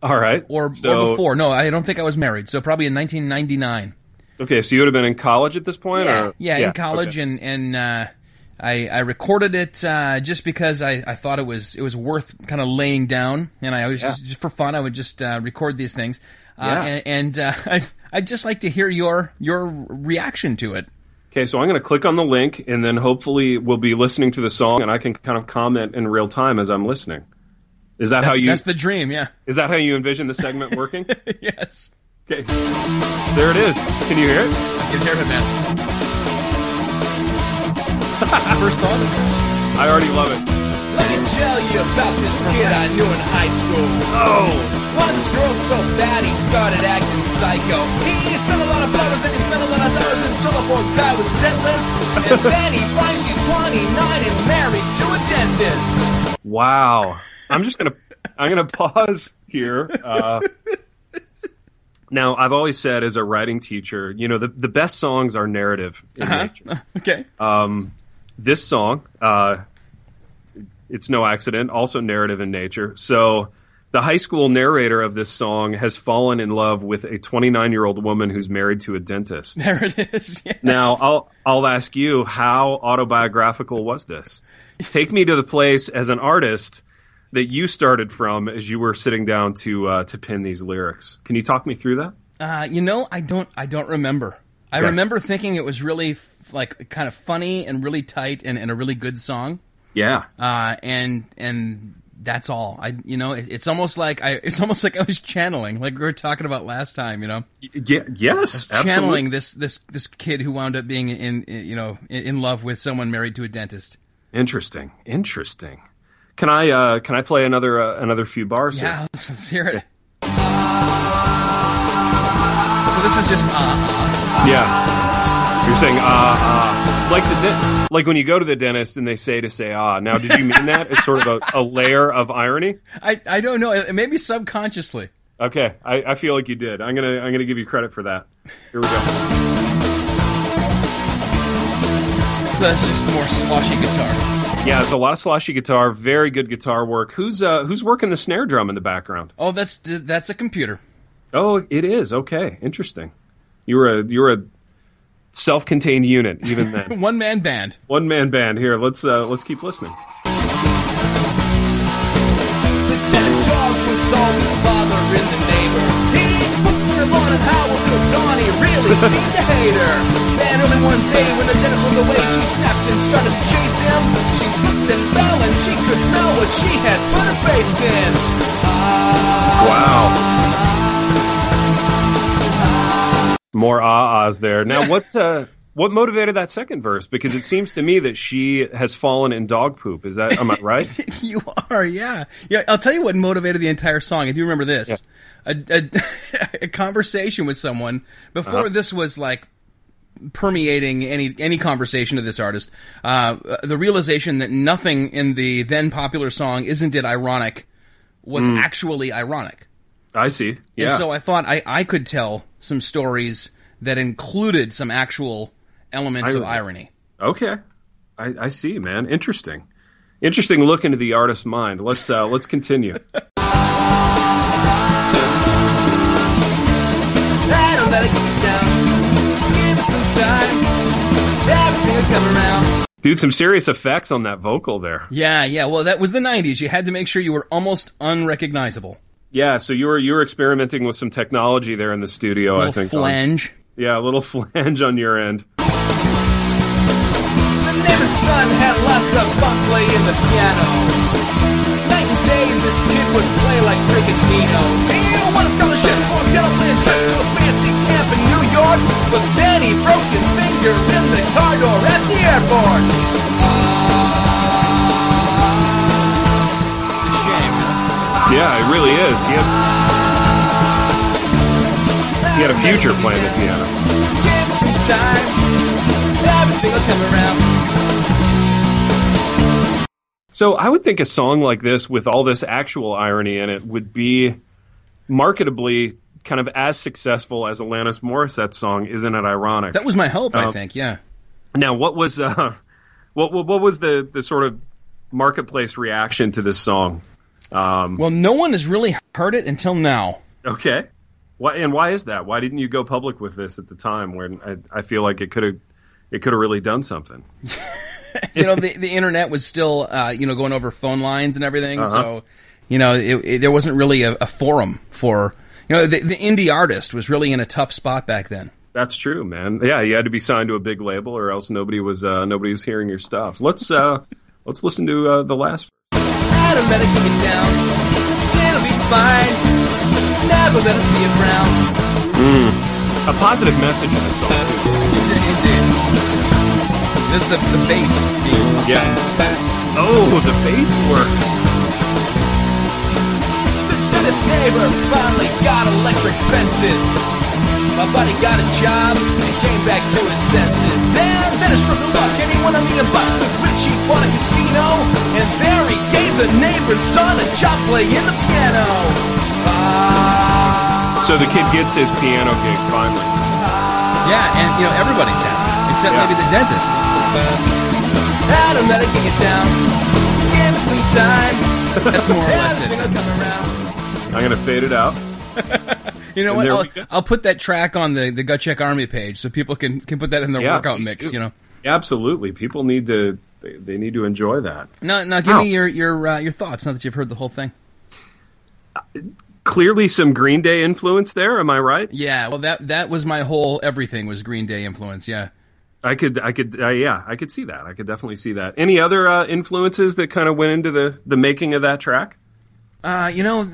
[SPEAKER 2] All right.
[SPEAKER 3] or
[SPEAKER 2] So-
[SPEAKER 3] or before. No, I don't think I was married. So probably in 1999.
[SPEAKER 2] Okay, so you would have been in college at this point?
[SPEAKER 3] Yeah,
[SPEAKER 2] or?
[SPEAKER 3] yeah, in college,
[SPEAKER 2] okay.
[SPEAKER 3] and and uh, I I recorded it uh, just because I, I thought it was it was worth kind of laying down, and I always
[SPEAKER 2] Yeah.
[SPEAKER 3] just, just for fun I would just uh, record these things, uh,
[SPEAKER 2] Yeah.
[SPEAKER 3] and, and uh, I I'd just like to hear your your reaction to it.
[SPEAKER 2] Okay, so I'm going to click on the link, and then hopefully we'll be listening to the song, and I can kind of comment in real time as I'm listening. Is that how you?
[SPEAKER 3] That's the dream, yeah.
[SPEAKER 2] Is that how you envision the segment working?
[SPEAKER 3] yes,
[SPEAKER 2] okay, there it is. Can you hear it?
[SPEAKER 3] I can hear it, man. First thoughts?
[SPEAKER 2] I already love it.
[SPEAKER 4] Let me tell you about this kid I knew in high school.
[SPEAKER 2] Oh,
[SPEAKER 4] Wanted this girl so bad he started acting psycho. He spent a lot of flowers and he spent a lot of dollars until the poor guy was senseless. And then he finds she's 29 and married to a dentist.
[SPEAKER 2] wow! I'm just gonna I'm gonna pause here. Uh, now, I've always said as a writing teacher, you know, the the best songs are narrative in nature.
[SPEAKER 3] Okay.
[SPEAKER 2] this song, uh, it's no accident, also narrative in nature. So the high school narrator of this song has fallen in love with a 29 year old woman who's married to a dentist.
[SPEAKER 3] there it is. Yes.
[SPEAKER 2] Now, I'll I'll ask you, how autobiographical was this? Take me to the place as an artist that you started from as you were sitting down to uh, to pin these lyrics. Can you talk me through that?
[SPEAKER 3] Uh, you know, I don't. I don't remember. I
[SPEAKER 2] Okay.
[SPEAKER 3] remember thinking it was really f- like kind of funny and really tight and, and a really good song.
[SPEAKER 2] Yeah.
[SPEAKER 3] Uh, and and that's all. I you know, it, it's almost like I. It's almost like I was channeling, like we were talking about last time. You know,
[SPEAKER 2] Y- yes.
[SPEAKER 3] channeling
[SPEAKER 2] Absolutely.
[SPEAKER 3] this this this kid who wound up being in, in you know in, in love with someone married to a dentist.
[SPEAKER 2] Interesting. Interesting. Can I uh, can I play another uh, another few bars here?
[SPEAKER 3] Yeah, let's, let's hear it. So this is just uh,
[SPEAKER 2] Yeah. You're saying ah ah like the de- like when you go to the dentist and they say to say ah. Now, did you mean that It's sort of a, a layer of irony?
[SPEAKER 3] I I don't know. Maybe subconsciously.
[SPEAKER 2] Okay, I, I feel like you did. I'm gonna I'm gonna give you credit for that. Here we go.
[SPEAKER 3] So that's just more sloshy guitar.
[SPEAKER 2] Yeah, it's a lot of sloshy guitar, very good guitar work. Who's uh who's working the snare drum in the background?
[SPEAKER 3] Oh, that's that's a computer.
[SPEAKER 2] Oh, it is. Okay, interesting. You were a you were a self-contained unit even then.
[SPEAKER 3] One man band.
[SPEAKER 2] One man band. Here, let's uh let's keep listening.
[SPEAKER 4] Seemed to hate her. And only one day when the dentist was away, she snapped and started to chase him. She slipped and fell and she could smell what she had put her face in. Ah,
[SPEAKER 2] Wow. More ah-ahs there. Now, what uh, what motivated that second verse? Because it seems to me that she has fallen in dog poop. Is that am I right?
[SPEAKER 3] you are, yeah, yeah. I'll tell you what motivated the entire song. I do remember this: a, a, a conversation with someone before
[SPEAKER 2] Uh-huh.
[SPEAKER 3] this was like permeating any any conversation of this artist. Uh, the realization that nothing in the then popular song "Isn't It Ironic" was actually ironic.
[SPEAKER 2] I see. Yeah.
[SPEAKER 3] And so I thought I, I could tell some stories that included some actual elements of
[SPEAKER 2] Irony.
[SPEAKER 3] irony.
[SPEAKER 2] okay. I, I see, man. Interesting. Interesting look into the artist's mind. Let's uh, let's continue.
[SPEAKER 4] I don't let it get down. Give it some time. Everything will come around.
[SPEAKER 2] Dude, some serious effects on that vocal there.
[SPEAKER 3] Yeah, yeah. Well, that was the '90s. You had to make sure you were almost unrecognizable.
[SPEAKER 2] Yeah, so you were you were experimenting with some technology there in the studio, I
[SPEAKER 3] little
[SPEAKER 2] think. on-
[SPEAKER 3] flange.
[SPEAKER 2] yeah, a little flange on your end.
[SPEAKER 4] The neighbor's son had lots of fun playing the piano. Night and day, this kid would play like Rigatino. He won a scholarship for a piano playing trip York. But then he broke his finger in the car door at the airport.
[SPEAKER 3] It's a shame. huh?
[SPEAKER 2] Yeah, it really is. He had, he had a future playing the piano.
[SPEAKER 4] Give it some time. Everything will come around.
[SPEAKER 2] So I would think a song like this, with all this actual irony in it, would be marketably kind of as successful as Alanis Morissette's song. Isn't it ironic?
[SPEAKER 3] That was my hope. I
[SPEAKER 2] Um,
[SPEAKER 3] think. Yeah.
[SPEAKER 2] Now, what was uh, what, what what was the the sort of marketplace reaction to this song? Um,
[SPEAKER 3] Well, no one has really heard it until now.
[SPEAKER 2] okay, why and why is that? Why didn't you go public with this at the time when I, I feel like it could have it could have really done something?
[SPEAKER 3] You know, the the internet was still, uh, you know, going over phone lines and everything.
[SPEAKER 2] Uh-huh.
[SPEAKER 3] So, you know, it, it, there wasn't really a, a forum for, you know, the, the indie artist was really in a tough spot back then.
[SPEAKER 2] That's true, man. Yeah, you had to be signed to a big label, or else nobody was uh, nobody was hearing your stuff. Let's uh, let's listen to uh, the last.
[SPEAKER 4] I don't let it down. It'll be fine. Never let it see it brown.
[SPEAKER 2] A positive message in this song too.
[SPEAKER 3] Indeed. There's the, the bass being
[SPEAKER 2] Yeah. Oh, the bass work.
[SPEAKER 4] The dentist neighbor finally got electric fences. My buddy got a job and came back to his senses. And then a stroke of luck, and he won a million with Richie bought a casino. And there he gave the neighbor's son a job playing the piano. Ah,
[SPEAKER 2] So the kid gets his piano gig finally.
[SPEAKER 3] Yeah, and you know everybody's happy except
[SPEAKER 2] Yeah.
[SPEAKER 3] maybe the dentist.
[SPEAKER 4] I don't let it get down. Give it some time.
[SPEAKER 3] That's more or less it.
[SPEAKER 4] Will come around.
[SPEAKER 2] I'm gonna fade it out.
[SPEAKER 3] You know
[SPEAKER 2] And
[SPEAKER 3] what? I'll. I'll put that track on the the Gut Check Army page so people can can put that in their
[SPEAKER 2] Yeah,
[SPEAKER 3] workout mix.
[SPEAKER 2] do.
[SPEAKER 3] You know.
[SPEAKER 2] Absolutely, people need to they, they need to enjoy that.
[SPEAKER 3] Now, now give
[SPEAKER 2] Wow.
[SPEAKER 3] me your your uh, your thoughts now that you've heard the whole thing.
[SPEAKER 2] Clearly, some Green Day influence there. Am I right?
[SPEAKER 3] Yeah, well that that was my whole everything was Green Day influence. Yeah.
[SPEAKER 2] I could, I could, uh, yeah, I could see that. I could definitely see that. Any other uh, influences that kind of went into the the making of that track?
[SPEAKER 3] Uh, you know,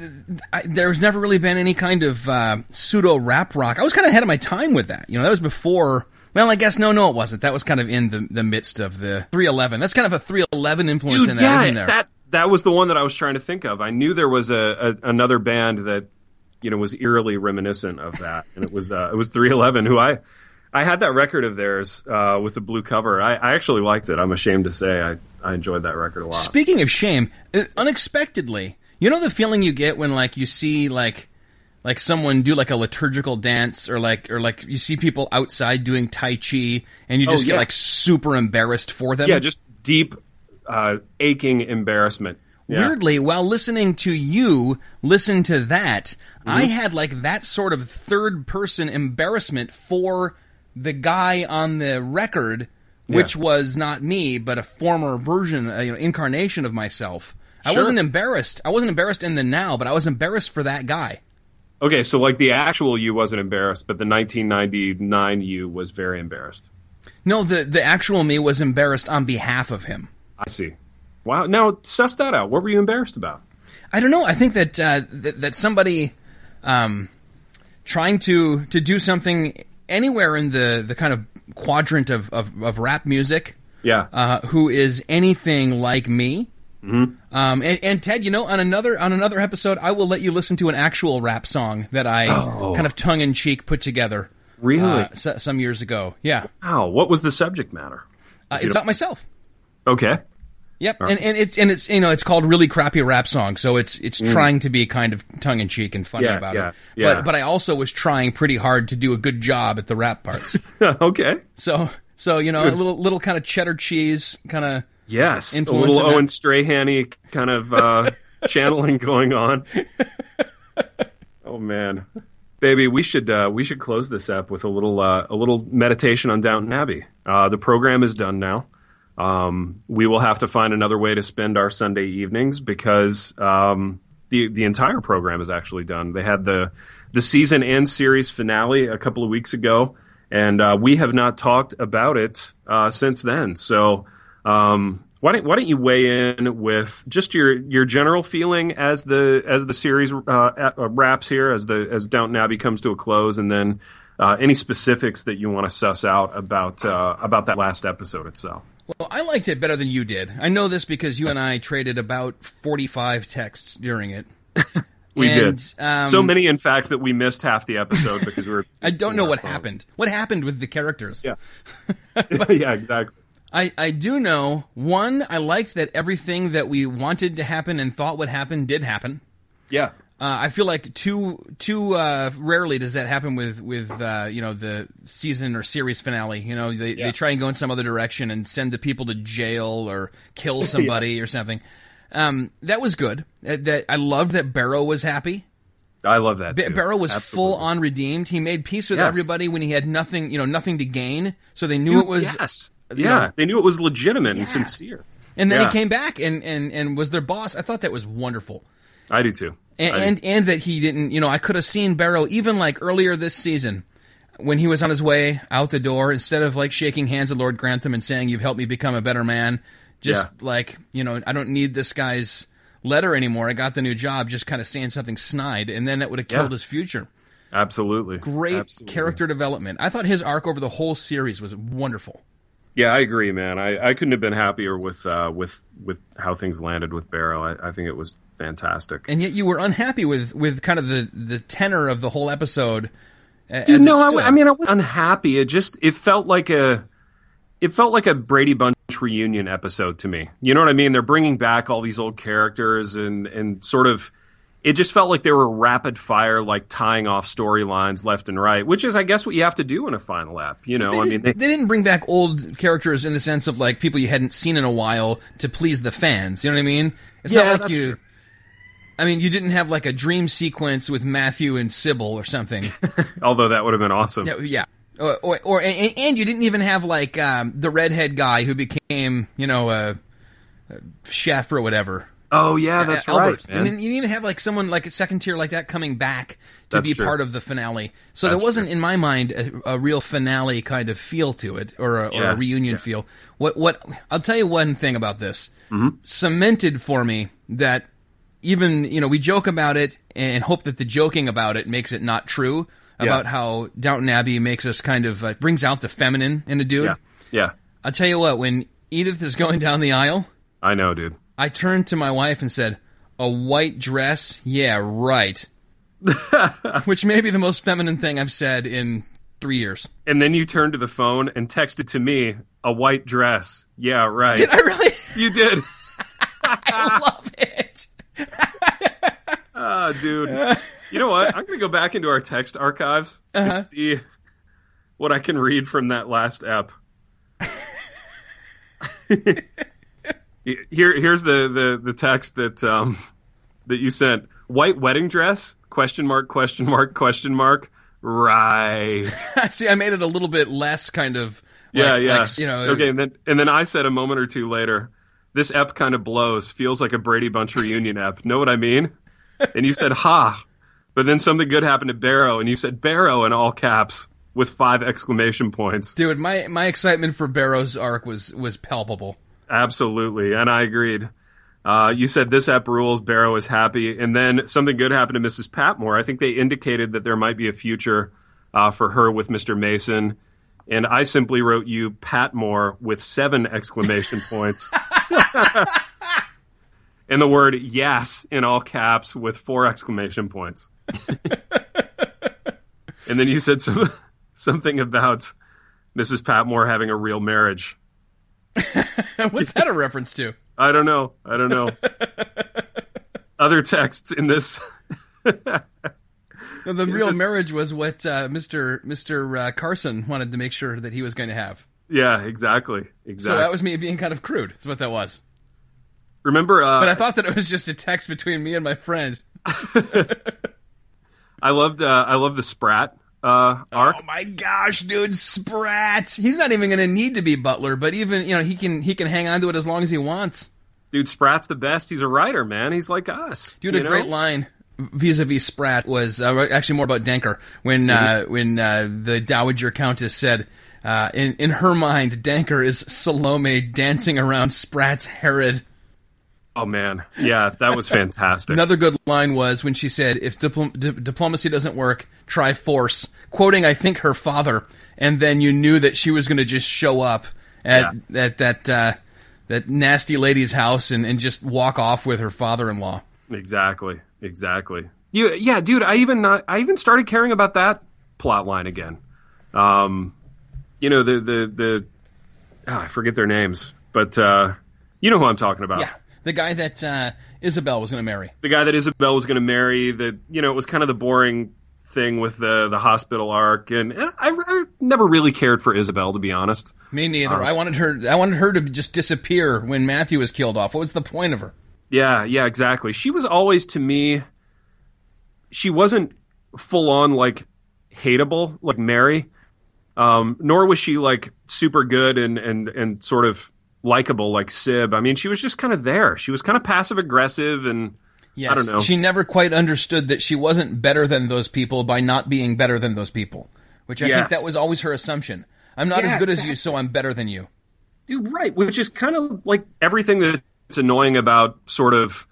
[SPEAKER 3] I, there's never really been any kind of uh, pseudo rap rock. I was kind of ahead of my time with that. You know, that was before. Well, I guess no, no, it wasn't. That was kind of in the the midst of the 311. That's kind of a 311 influence in that,
[SPEAKER 2] yeah,
[SPEAKER 3] isn't there?
[SPEAKER 2] that that was the one that I was trying to think of. I knew there was a, a another band that you know was eerily reminiscent of that, and it was uh, it was 311. Who I I had that record of theirs uh, with the blue cover. I, I actually liked it. I'm ashamed to say I I enjoyed that record a lot.
[SPEAKER 3] Speaking of shame, uh, unexpectedly, you know the feeling you get when like you see like like someone do like a liturgical dance or like or like you see people outside doing tai chi and you just
[SPEAKER 2] Oh,
[SPEAKER 3] get like super embarrassed for them.
[SPEAKER 2] Yeah, just deep, uh, aching embarrassment. Yeah.
[SPEAKER 3] Weirdly, while listening to you listen to that, I
[SPEAKER 2] Mm-hmm.
[SPEAKER 3] had like that sort of third person embarrassment for the guy on the record, which was not me, but a former version, uh, you know, incarnation of myself. I wasn't embarrassed. I wasn't embarrassed in the now, but I was embarrassed for that guy.
[SPEAKER 2] Okay, so like the actual you wasn't embarrassed, but the 1999 you was very embarrassed.
[SPEAKER 3] No, the the actual me was embarrassed on behalf of him.
[SPEAKER 2] I see. Wow. Now suss that out. What were you embarrassed about?
[SPEAKER 3] I don't know. I think that uh, that, that somebody um, trying to to do something anywhere in the the kind of quadrant of of, of rap music,
[SPEAKER 2] Yeah.
[SPEAKER 3] uh, who is anything like me. Mm-hmm. Um, and, and Ted, you know, on another on another episode, I will let you listen to an actual rap song that I kind of tongue in cheek put together.
[SPEAKER 2] Really?
[SPEAKER 3] uh, so, some years ago. Yeah,
[SPEAKER 2] wow. What was the subject matter?
[SPEAKER 3] uh, it's not myself.
[SPEAKER 2] Okay.
[SPEAKER 3] Yep, and, and it's and it's you know it's called really crappy rap song, so it's it's trying to be kind of tongue in cheek and funny
[SPEAKER 2] Mm. Yeah,
[SPEAKER 3] about
[SPEAKER 2] yeah,
[SPEAKER 3] it.
[SPEAKER 2] yeah.
[SPEAKER 3] But but I also was trying pretty hard to do a good job at the rap parts.
[SPEAKER 2] okay.
[SPEAKER 3] so so you know a little little kind of cheddar cheese kind of
[SPEAKER 2] Yes. A little. Owen Strahan kind of uh, channeling going on. Oh man. Baby, we should uh, we should close this up with a little uh, a little meditation on Downton Abbey. Uh, the program is done now. Um, we will have to find another way to spend our Sunday evenings because um, the the entire program is actually done. They had the the season and series finale a couple of weeks ago, and uh, we have not talked about it uh, since then. So. Um, why don't, why don't you weigh in with just your, your general feeling as the as the series uh, uh, wraps here as the as Downton Abbey comes to a close, and then uh, any specifics that you want to suss out about uh, about that last episode itself.
[SPEAKER 3] Well, I liked it better than you did. I know this because you and I traded about forty-five texts during it.
[SPEAKER 2] We
[SPEAKER 3] And,
[SPEAKER 2] did
[SPEAKER 3] um,
[SPEAKER 2] so many, in fact, that we missed half the episode because we were.
[SPEAKER 3] I don't know what
[SPEAKER 2] phone.
[SPEAKER 3] happened. What happened with the characters?
[SPEAKER 2] Yeah, yeah, exactly.
[SPEAKER 3] I, I do know one. I liked that everything that we wanted to happen and thought would happen did happen.
[SPEAKER 2] Yeah,
[SPEAKER 3] Uh, I feel like too too uh, rarely does that happen with with uh, you know the season or series finale. You know they,
[SPEAKER 2] Yeah.
[SPEAKER 3] they try and go in some other direction and send the people to jail or kill somebody or something. Um, that was good. Uh, that I loved that Barrow was happy.
[SPEAKER 2] I love that. Too.
[SPEAKER 3] Barrow was
[SPEAKER 2] Absolutely.
[SPEAKER 3] full on redeemed. He made peace with
[SPEAKER 2] Yes.
[SPEAKER 3] everybody when he had nothing you know nothing to gain. So they knew
[SPEAKER 2] Dude,
[SPEAKER 3] it was
[SPEAKER 2] yes.
[SPEAKER 3] You
[SPEAKER 2] Yeah,
[SPEAKER 3] know-
[SPEAKER 2] they knew it was legitimate and sincere.
[SPEAKER 3] And then
[SPEAKER 2] Yeah.
[SPEAKER 3] he came back and, and, and was their boss. I thought that was wonderful.
[SPEAKER 2] I do too.
[SPEAKER 3] And,
[SPEAKER 2] I do
[SPEAKER 3] and and that he didn't, you know, I could have seen Barrow even like earlier this season when he was on his way out the door, instead of like shaking hands with Lord Grantham and saying, You've helped me become a better man, just
[SPEAKER 2] Yeah.
[SPEAKER 3] like, you know, I don't need this guy's letter anymore. I got the new job, just kind of saying something snide, and then that would have killed
[SPEAKER 2] Yeah.
[SPEAKER 3] his future.
[SPEAKER 2] Absolutely.
[SPEAKER 3] Great
[SPEAKER 2] Absolutely.
[SPEAKER 3] character development. I thought his arc over the whole series was wonderful.
[SPEAKER 2] Yeah, I agree, man. I, I couldn't have been happier with uh, with with how things landed with Barrow. I, I think it was fantastic.
[SPEAKER 3] And yet you were unhappy with, with kind of the, the tenor of the whole episode.
[SPEAKER 2] Dude, no. I, I mean, I was unhappy. It just it felt like a it felt like a Brady Bunch reunion episode to me. You know what I mean? They're bringing back all these old characters and and sort of. It just felt like they were rapid fire, like tying off storylines left and right, which is, I guess, what you have to do in a final app. You know, I mean, they,
[SPEAKER 3] they didn't bring back old characters in the sense of like people you hadn't seen in a while to please the fans. You know what I mean? It's
[SPEAKER 2] Yeah,
[SPEAKER 3] not like you.
[SPEAKER 2] true.
[SPEAKER 3] I mean, you didn't have like a dream sequence with Matthew and Sybil or something.
[SPEAKER 2] although that would have been awesome.
[SPEAKER 3] yeah, yeah. Or, or, or and, and you didn't even have like um, the redhead guy who became, you know, a, a chef or whatever.
[SPEAKER 2] Oh yeah, that's
[SPEAKER 3] Uh,
[SPEAKER 2] right,
[SPEAKER 3] Albert.
[SPEAKER 2] man.
[SPEAKER 3] You didn't, even have like someone like a second tier like that coming back to
[SPEAKER 2] That's
[SPEAKER 3] be
[SPEAKER 2] true.
[SPEAKER 3] part of the finale. So
[SPEAKER 2] That's
[SPEAKER 3] there wasn't,
[SPEAKER 2] true.
[SPEAKER 3] in my mind, a, a real finale kind of feel to it, or a, or a reunion feel. What? What? I'll tell you one thing about this.
[SPEAKER 2] Mm-hmm.
[SPEAKER 3] Cemented for me that even you know we joke about it and hope that the joking about it makes it not true about how Downton Abbey makes us kind of uh, brings out the feminine in a dude.
[SPEAKER 2] yeah, yeah,
[SPEAKER 3] I'll tell you what. When Edith is going down the aisle.
[SPEAKER 2] I know, dude.
[SPEAKER 3] I turned to my wife and said, "A white dress? Yeah, right." Which may be the most feminine thing I've said in three years.
[SPEAKER 2] And then you turned to the phone and texted to me a white dress. Yeah, right.
[SPEAKER 3] Did I really?
[SPEAKER 2] You did.
[SPEAKER 3] I love it.
[SPEAKER 2] Ah, dude. You know what? I'm going to go back into our text archives
[SPEAKER 3] Uh-huh.
[SPEAKER 2] and see what I can read from that last ep. Here, here's the, the, the text that um, that you sent. White wedding dress? Question mark? Question mark? Question mark? Right.
[SPEAKER 3] See, I made it a little bit less kind of.
[SPEAKER 2] Yeah,
[SPEAKER 3] like-
[SPEAKER 2] yeah.
[SPEAKER 3] like, you know.
[SPEAKER 2] okay, and then and then I said a moment or two later, this ep kind of blows. Feels like a Brady Bunch reunion ep. Know what I mean? And you said, "Ha!" But then something good happened to Barrow, and you said Barrow in all caps with five exclamation points.
[SPEAKER 3] Dude, my my excitement for Barrow's arc was was palpable.
[SPEAKER 2] Absolutely, and I agreed. Uh, you said this ep rules. Barrow is happy, and then something good happened to Mrs. Patmore. I think they indicated that there might be a future uh, for her with Mr. Mason, and I simply wrote you Patmore with seven exclamation points, and the word yes in all caps with four exclamation points. and then you said some, something about Mrs. Patmore having a real marriage.
[SPEAKER 3] What's that a reference to?
[SPEAKER 2] I don't know. I don't know. Other texts in this.
[SPEAKER 3] No, the real
[SPEAKER 2] Yes.
[SPEAKER 3] marriage was what uh, Mr. Mr. Uh, Carson wanted to make sure that he was going to have.
[SPEAKER 2] Yeah, exactly. Exactly.
[SPEAKER 3] So that was me being kind of crude. Is what that was.
[SPEAKER 2] Remember, uh,
[SPEAKER 3] But I thought that it was just a text between me and my friend.
[SPEAKER 2] I loved. Uh, I love the Sprat uh, arc.
[SPEAKER 3] Oh my gosh, dude, Sprat! He's not even going to need to be Butler, but even you know he can he can hang on to it as long as he wants.
[SPEAKER 2] Dude, Sprat's the best. He's a writer, man. He's like us.
[SPEAKER 3] Dude, a
[SPEAKER 2] know?
[SPEAKER 3] great line vis-a-vis Sprat was uh, actually more about Denker when uh, when uh, the Dowager Countess said. Uh, in in her mind, Denker is Salome dancing around Sprat's Herod.
[SPEAKER 2] Oh man, yeah, that was fantastic.
[SPEAKER 3] Another good line was when she said, "If diplom- di- diplomacy doesn't work, try force." Quoting, I think her father, and then you knew that she was going to just show up at at that uh, that nasty lady's house and, and just walk off with her father-in-law.
[SPEAKER 2] Exactly. Exactly. You, yeah, dude. I even not, I even started caring about that plot line again. Um, you know the the the ah, I forget their names, but uh, you know who I'm talking about.
[SPEAKER 3] Yeah, the guy that uh, Isabel was going to marry.
[SPEAKER 2] the guy that Isabel was going to marry. That you know it was kind of the boring thing with the the hospital arc, and I, I never really cared for Isabel to be honest.
[SPEAKER 3] Me neither. I wanted her. I wanted her to just disappear when Matthew was killed off. What was the point of her?
[SPEAKER 2] Yeah, yeah, exactly. She was always to me. She wasn't full on like hateable like Mary, um, nor was she like super good and and and sort of likable like Sib. I mean, she was just kind of there. She was kind of passive aggressive and.
[SPEAKER 3] Yes,
[SPEAKER 2] I don't know.
[SPEAKER 3] She never quite understood that she wasn't better than those people by not being better than those people, which I think that was always her assumption. I'm not
[SPEAKER 2] Yeah,
[SPEAKER 3] as good as you, so I'm better than you.
[SPEAKER 2] Dude, right. Which is kind of like everything that's annoying about sort of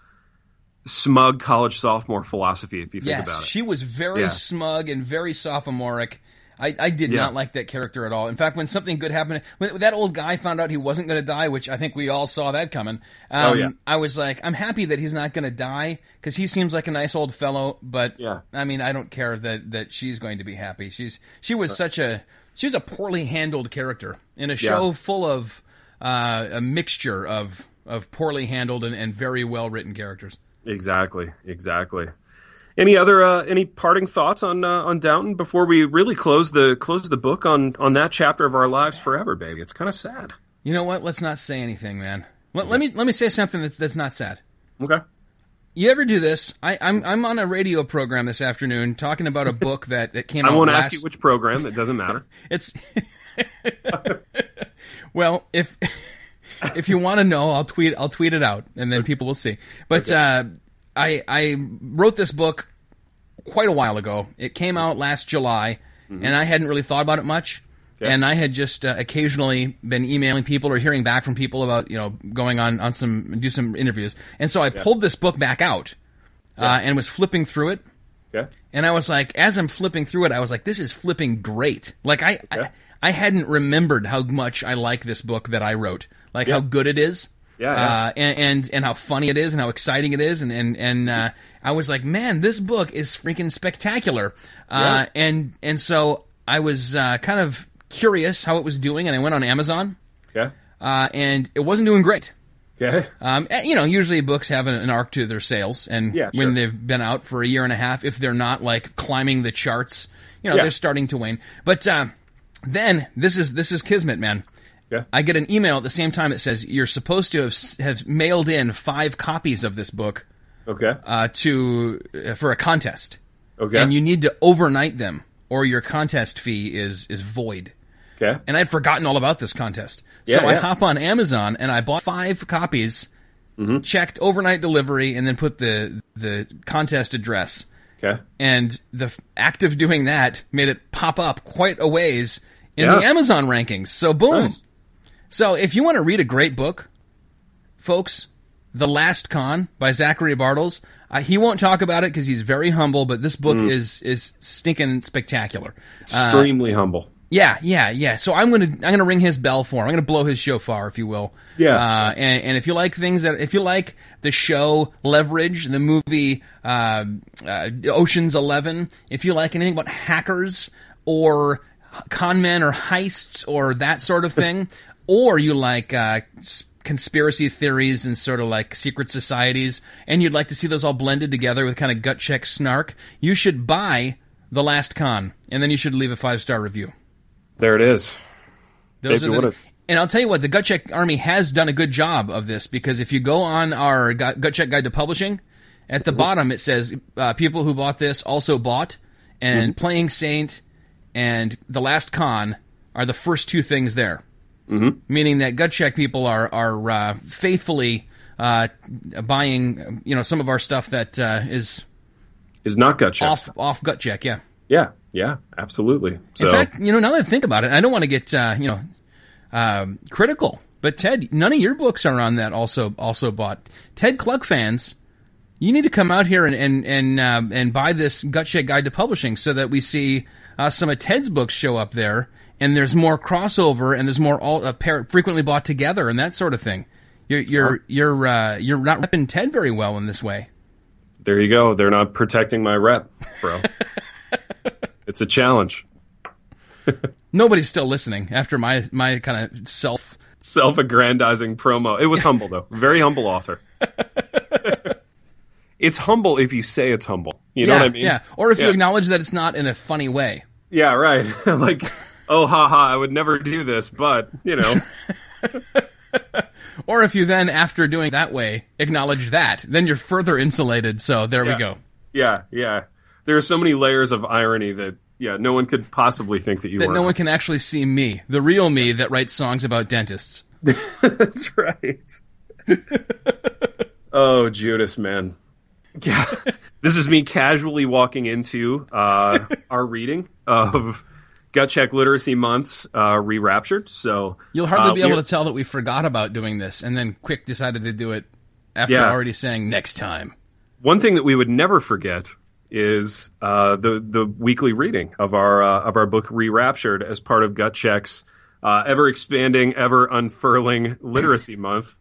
[SPEAKER 2] smug college sophomore philosophy, if you think
[SPEAKER 3] Yes,
[SPEAKER 2] about it.
[SPEAKER 3] she was very
[SPEAKER 2] Yeah.
[SPEAKER 3] smug and very sophomoric. I, I did
[SPEAKER 2] Yeah.
[SPEAKER 3] not like that character at all. In fact, when something good happened, when that old guy found out he wasn't going to die, which I think we all saw that coming. Um,
[SPEAKER 2] Oh, yeah.
[SPEAKER 3] I was like, I'm happy that he's not going to die because he seems like a nice old fellow. But
[SPEAKER 2] Yeah.
[SPEAKER 3] I mean, I don't care that that she's going to be happy. She's she was such a she was a poorly handled character in a show
[SPEAKER 2] Yeah.
[SPEAKER 3] full of uh, a mixture of of poorly handled and, and very well written characters.
[SPEAKER 2] Exactly, exactly. Any other uh, any parting thoughts on uh, on Downton before we really close the close the book on on that chapter of our lives forever, baby? It's kind of sad.
[SPEAKER 3] You know what? Let's not say anything, man. Let, let me let me say something that's that's not sad.
[SPEAKER 2] Okay.
[SPEAKER 3] You ever do this? I, I'm I'm on a radio program this afternoon talking about a book that, that came
[SPEAKER 2] I won't
[SPEAKER 3] last,
[SPEAKER 2] ask you which program. It doesn't matter.
[SPEAKER 3] It's well, if if you want to know, I'll tweet I'll tweet it out, and then people will see. But uh, I I wrote this book quite a while ago. It came out last July, and I hadn't really thought about it much. And I had just uh, occasionally been emailing people or hearing back from people about you know going on on some do some interviews, and so I pulled this book back out uh, and was flipping through it.
[SPEAKER 2] Okay.
[SPEAKER 3] And I was like, as I'm flipping through it, I was like, this is flipping great. Like I, I, I hadn't remembered how much I like this book that I wrote, like how good it is.
[SPEAKER 2] Yeah, yeah.
[SPEAKER 3] Uh, and, and and how funny it is, and how exciting it is, and and and uh, I was like, man, this book is freaking spectacular. Uh, and and so I was uh, kind of curious how it was doing, and I went on Amazon,
[SPEAKER 2] Okay.
[SPEAKER 3] uh, and it wasn't doing great.
[SPEAKER 2] Okay.
[SPEAKER 3] Um, eh, you know, usually books have an, arc to their sales, and
[SPEAKER 2] Yeah,
[SPEAKER 3] when
[SPEAKER 2] sure.
[SPEAKER 3] they've been out for a year and a half, if they're not like climbing the charts, you know,
[SPEAKER 2] Yeah.
[SPEAKER 3] they're starting to wane. But uh, then this is this is kismet, man.
[SPEAKER 2] Yeah.
[SPEAKER 3] I get an email at the same time that says you're supposed to have, have mailed in five copies of this book
[SPEAKER 2] Okay.
[SPEAKER 3] uh, to uh, for a contest,
[SPEAKER 2] Okay.
[SPEAKER 3] and you need to overnight them, or your contest fee is is void.
[SPEAKER 2] okay.
[SPEAKER 3] And I'd forgotten all about this contest,
[SPEAKER 2] Yeah,
[SPEAKER 3] so I hop on Amazon and I bought five copies,
[SPEAKER 2] Mm-hmm.
[SPEAKER 3] checked overnight delivery, and then put the the contest address.
[SPEAKER 2] Okay.
[SPEAKER 3] And the act of doing that made it pop up quite a ways in the Amazon rankings. So boom.
[SPEAKER 2] Nice.
[SPEAKER 3] So if you want to read a great book, folks, The Last Con by Zachary Bartels. Uh, he won't talk about it because he's very humble, but this book
[SPEAKER 2] Mm.
[SPEAKER 3] is is stinking spectacular. Uh,
[SPEAKER 2] Extremely humble.
[SPEAKER 3] yeah, yeah, yeah. So I'm gonna I'm gonna ring his bell for him. I'm gonna blow his shofar, if you will.
[SPEAKER 2] Yeah.
[SPEAKER 3] Uh, and and if you like things that if you like the show Leverage, the movie uh, uh, Ocean's Eleven, if you like anything about hackers or con men or heists or that sort of thing, or you like uh, conspiracy theories and sort of like secret societies, and you'd like to see those all blended together with kind of gut check snark, you should buy The Last Con, and then you should leave a five star review.
[SPEAKER 2] There it is.
[SPEAKER 3] Those
[SPEAKER 2] Maybe
[SPEAKER 3] are the, and I'll tell you what, the Gut Check Army has done a good job of this because if you go on our Gut Check Guide to Publishing, at the bottom it says uh, people who bought this also bought, and Playing Saint and The Last Con are the first two things there. Mm-hmm. Meaning that Gut Check people are are uh, faithfully uh, buying, you know, some of our stuff that uh, is
[SPEAKER 2] Is not gut check.
[SPEAKER 3] off off Gut Check. Yeah.
[SPEAKER 2] Yeah. Yeah. Absolutely. So
[SPEAKER 3] In fact, you know, now that I think about it, I don't want to get uh, you know um, critical, but Ted, none of your books are on that. Also, also bought. Ted Kluck fans, you need to come out here and and and um, and buy this Gut Check Guide to Publishing so that we see uh, some of Ted's books show up there, and there's more crossover, and there's more all uh, pair, frequently bought together, and that sort of thing. You're you're you're uh, you're not repping Ted very well in this way.
[SPEAKER 2] there you go. They're not protecting my rep, bro. it's a challenge.
[SPEAKER 3] Nobody's still listening after my my kind of self
[SPEAKER 2] Self-aggrandizing promo. It was humble though. Very humble author. it's humble if you say it's humble. You know
[SPEAKER 3] yeah
[SPEAKER 2] what I mean?
[SPEAKER 3] yeah, or if you acknowledge that it's not in a funny way.
[SPEAKER 2] Yeah, right. like, oh, haha, I would never do this, but you know,
[SPEAKER 3] Or if you then, after doing that way, acknowledge that, then you're further insulated. So there we go.
[SPEAKER 2] yeah, yeah. There are so many layers of irony that yeah, no one could possibly think that you
[SPEAKER 3] That
[SPEAKER 2] were.
[SPEAKER 3] no one can actually see me, the real me that writes songs about dentists.
[SPEAKER 2] That's right. oh, Judas, man. Yeah. this is me casually walking into uh, our reading of Gut Check Literacy Month's uh, Re-Raptured. So
[SPEAKER 3] You'll hardly
[SPEAKER 2] uh,
[SPEAKER 3] be able to tell that we forgot about doing this, and then quick decided to do it after
[SPEAKER 2] Yeah.
[SPEAKER 3] already saying next time.
[SPEAKER 2] One thing that we would never forget is uh, the the weekly reading of our uh, of our book Re-Raptured as part of Gut Check's uh, ever expanding, ever unfurling Literacy Month.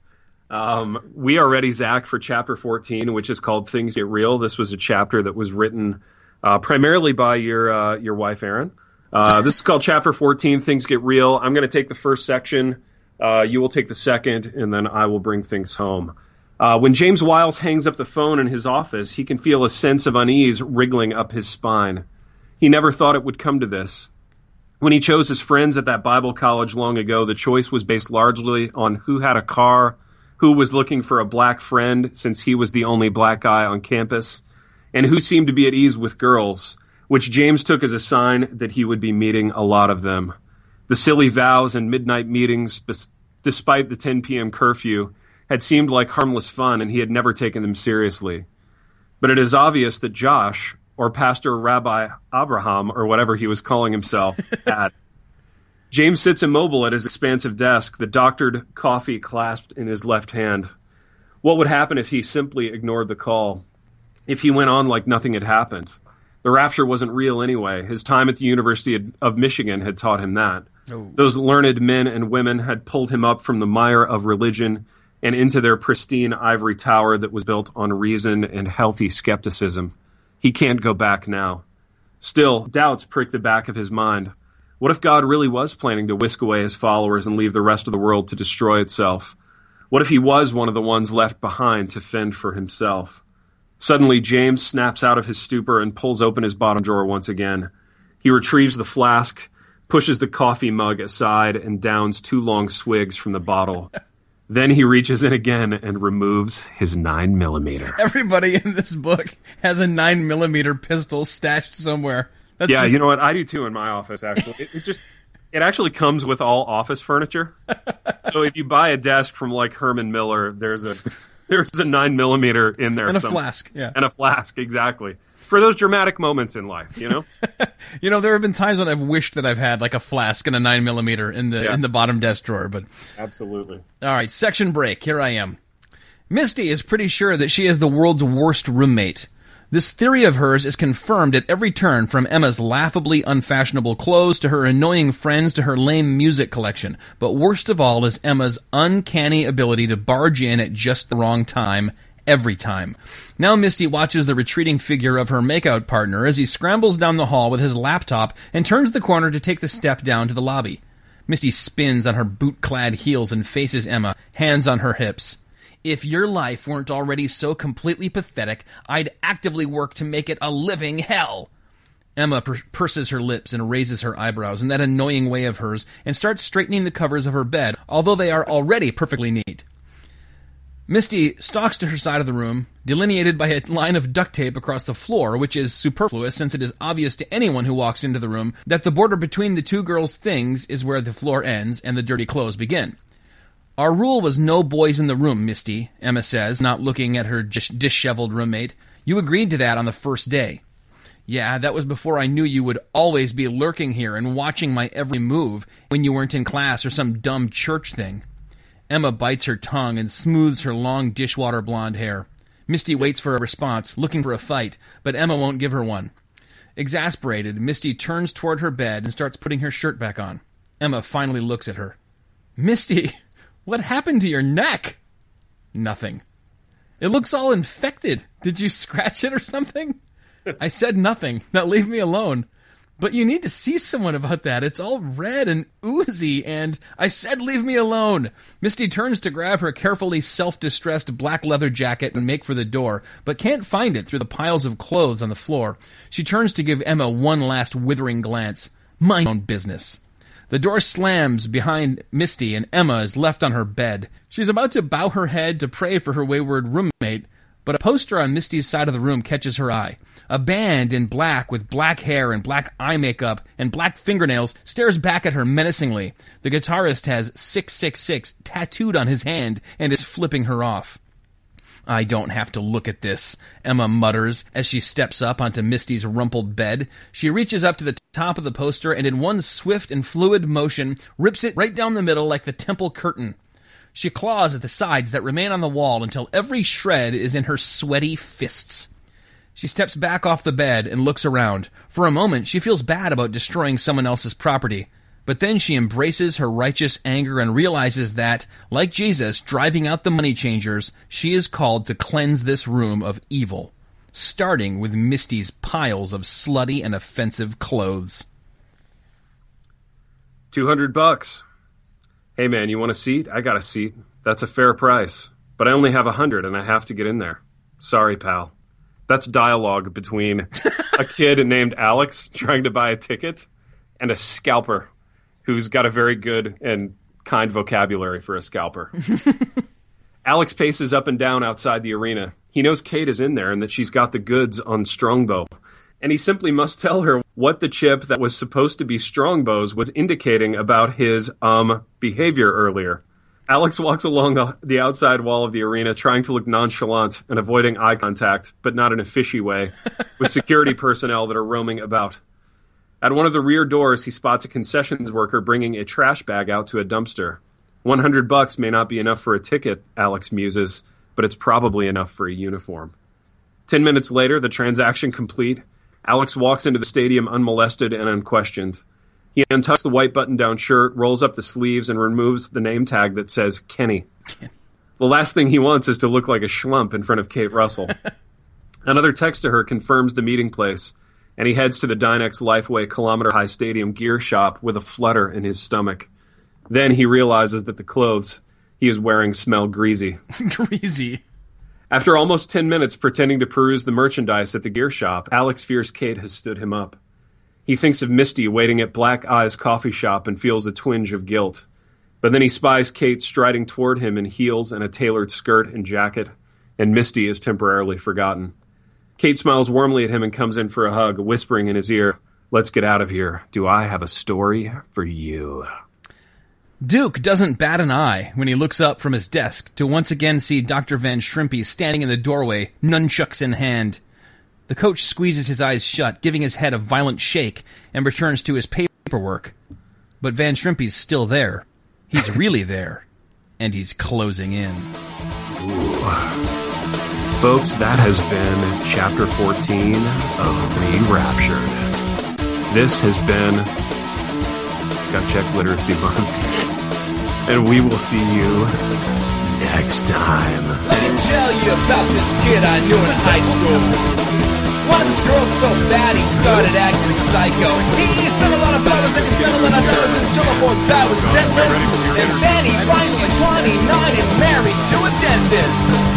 [SPEAKER 2] Um, we are ready, Zach, for chapter 14, which is called Things Get Real. This was a chapter that was written uh, primarily by your uh, your wife, Erin. Uh, this is called chapter 14, Things Get Real. I'm going to take the first section. Uh, you will take the second, and then I will bring things home. Uh, when James Wiles hangs up the phone in his office, he can feel a sense of unease wriggling up his spine. He never thought it would come to this. When he chose his friends at that Bible college long ago, the choice was based largely on who had a car, who was looking for a black friend since he was the only black guy on campus, and who seemed to be at ease with girls, which James took as a sign that he would be meeting a lot of them. The silly vows and midnight meetings, bes- despite the 10 p.m. curfew, had seemed like harmless fun, and he had never taken them seriously. But it is obvious that Josh, or Pastor Rabbi Abraham, or whatever he was calling himself, had. James sits immobile at his expansive desk, the doctored coffee clasped in his left hand. What would happen if he simply ignored the call? If he went on like nothing had happened? The rapture wasn't real anyway. His time at the University of Michigan had taught him that. Oh. Those learned men and women had pulled him up from the mire of religion and into their pristine ivory tower that was built on reason and healthy skepticism. He can't go back now. Still, doubts prick the back of his mind. What if God really was planning to whisk away his followers and leave the rest of the world to destroy itself? What if he was one of the ones left behind to fend for himself? Suddenly, James snaps out of his stupor and pulls open his bottom drawer once again. He retrieves the flask, pushes the coffee mug aside, and downs two long swigs from the bottle. then he reaches in again and removes his 9 millimeter.
[SPEAKER 3] Everybody in this book has a nine millimeter pistol stashed somewhere. That's
[SPEAKER 2] Yeah,
[SPEAKER 3] just-
[SPEAKER 2] you know what? I do too in my office, actually. It, it just. It actually comes with all office furniture. so if you buy a desk from like Herman Miller, there's a there's a nine millimeter in there
[SPEAKER 3] and a
[SPEAKER 2] somewhere.
[SPEAKER 3] flask. Yeah.
[SPEAKER 2] and a flask exactly for those dramatic moments in life you know
[SPEAKER 3] You know, there have been times when I've wished that I've had like a flask and a nine millimeter in the
[SPEAKER 2] Yeah.
[SPEAKER 3] in the bottom desk drawer. But
[SPEAKER 2] absolutely
[SPEAKER 3] all right, section break. Here I am. Misty is pretty sure that she is the world's worst roommate. This theory of hers is confirmed at every turn from Emma's laughably unfashionable clothes to her annoying friends to her lame music collection. But worst of all is Emma's uncanny ability to barge in at just the wrong time every time. Now Misty watches the retreating figure of her makeout partner as he scrambles down the hall with his laptop and turns the corner to take the step down to the lobby. Misty spins on her boot clad heels and faces Emma, hands on her hips. If your life weren't already so completely pathetic, I'd actively work to make it a living hell. Emma per- purses her lips and raises her eyebrows in that annoying way of hers and starts straightening the covers of her bed, although they are already perfectly neat. Misty stalks to her side of the room, delineated by a line of duct tape across the floor, which is superfluous since it is obvious to anyone who walks into the room that the border between the two girls' things is where the floor ends and the dirty clothes begin. Our rule was no boys in the room, Misty, Emma says, not looking at her dis- disheveled roommate. You agreed to that on the first day. Yeah, that was before I knew you would always be lurking here and watching my every move when you weren't in class or some dumb church thing. Emma bites her tongue and smooths her long dishwater blonde hair. Misty waits for a response, looking for a fight, but Emma won't give her one. Exasperated, Misty turns toward her bed and starts putting her shirt back on. Emma finally looks at her. Misty, what happened to your neck? Nothing. It looks all infected. Did you scratch it or something? I said nothing. Now leave me alone. But you need to see someone about that. It's all red and oozy, and I said leave me alone. Misty turns to grab her carefully self distressed black leather jacket and make for the door, but can't find it through the piles of clothes on the floor. She turns to give Emma one last withering glance. Mind own business. The door slams behind Misty, and Emma is left on her bed. She's about to bow her head to pray for her wayward roommate, but a poster on Misty's side of the room catches her eye. A band in black with black hair and black eye makeup and black fingernails stares back at her menacingly. The guitarist has 666 tattooed on his hand and is flipping her off. I don't have to look at this, Emma mutters as she steps up onto Misty's rumpled bed. She reaches up to the top of the poster and in one swift and fluid motion rips it right down the middle like the temple curtain. She claws at the sides that remain on the wall until every shred is in her sweaty fists. She steps back off the bed and looks around. For a moment, she feels bad about destroying someone else's property. But then she embraces her righteous anger and realizes that, like Jesus driving out the money changers, she is called to cleanse this room of evil, starting with Misty's piles of slutty and offensive clothes.
[SPEAKER 2] 200 bucks. Hey man you want a seat? I got a seat. That's a fair price. But i only have a hundred and i have to get in there. Sorry pal. That's dialogue between a kid named alex trying to buy a ticket and a scalper who's got a very good and kind vocabulary for a scalper alex paces up and down outside the arena he knows kate is in there and that she's got the goods on strongbow and he simply must tell her what the chip that was supposed to be Strongbow's was indicating about his um behavior earlier. Alex walks along the, the outside wall of the arena, trying to look nonchalant and avoiding eye contact, but not in a fishy way, with security personnel that are roaming about. At one of the rear doors, he spots a concessions worker bringing a trash bag out to a dumpster. 100 bucks may not be enough for a ticket, Alex muses, but it's probably enough for a uniform. Ten minutes later, the transaction complete, Alex walks into the stadium unmolested and unquestioned. He untucks the white button down shirt, rolls up the sleeves, and removes the name tag that says Kenny. The last thing he wants is to look like a schlump in front of Kate Russell. Another text to her confirms the meeting place, and he heads to the Dynex Lifeway Kilometer High Stadium gear shop with a flutter in his stomach. Then he realizes that the clothes He is wearing smell greasy.
[SPEAKER 3] Greasy.
[SPEAKER 2] After almost 10 minutes pretending to peruse the merchandise at the gear shop, Alex fears Kate has stood him up. He thinks of Misty waiting at Black Eye's coffee shop and feels a twinge of guilt. But then he spies Kate striding toward him in heels and a tailored skirt and jacket, and Misty is temporarily forgotten. Kate smiles warmly at him and comes in for a hug, whispering in his ear, Let's get out of here. Do I have a story for you?
[SPEAKER 3] Duke doesn't bat an eye when he looks up from his desk to once again see Dr. Van Shrimpy standing in the doorway, nunchucks in hand. The coach squeezes his eyes shut, giving his head a violent shake, and returns to his paperwork. But Van Shrimpy's still there. He's really there. And he's closing in.
[SPEAKER 2] folks, that has been chapter 14 of Re-Raptured. This has been Gut Check Literacy Month, and we will see you next time.
[SPEAKER 4] Let me tell you about this kid I knew in high school. Wanted this girl so bad he started acting psycho. He spent a lot of dollars and he spent a lot of dollars until a boy bad was sentless. And then he finds she's 29 and married to a dentist.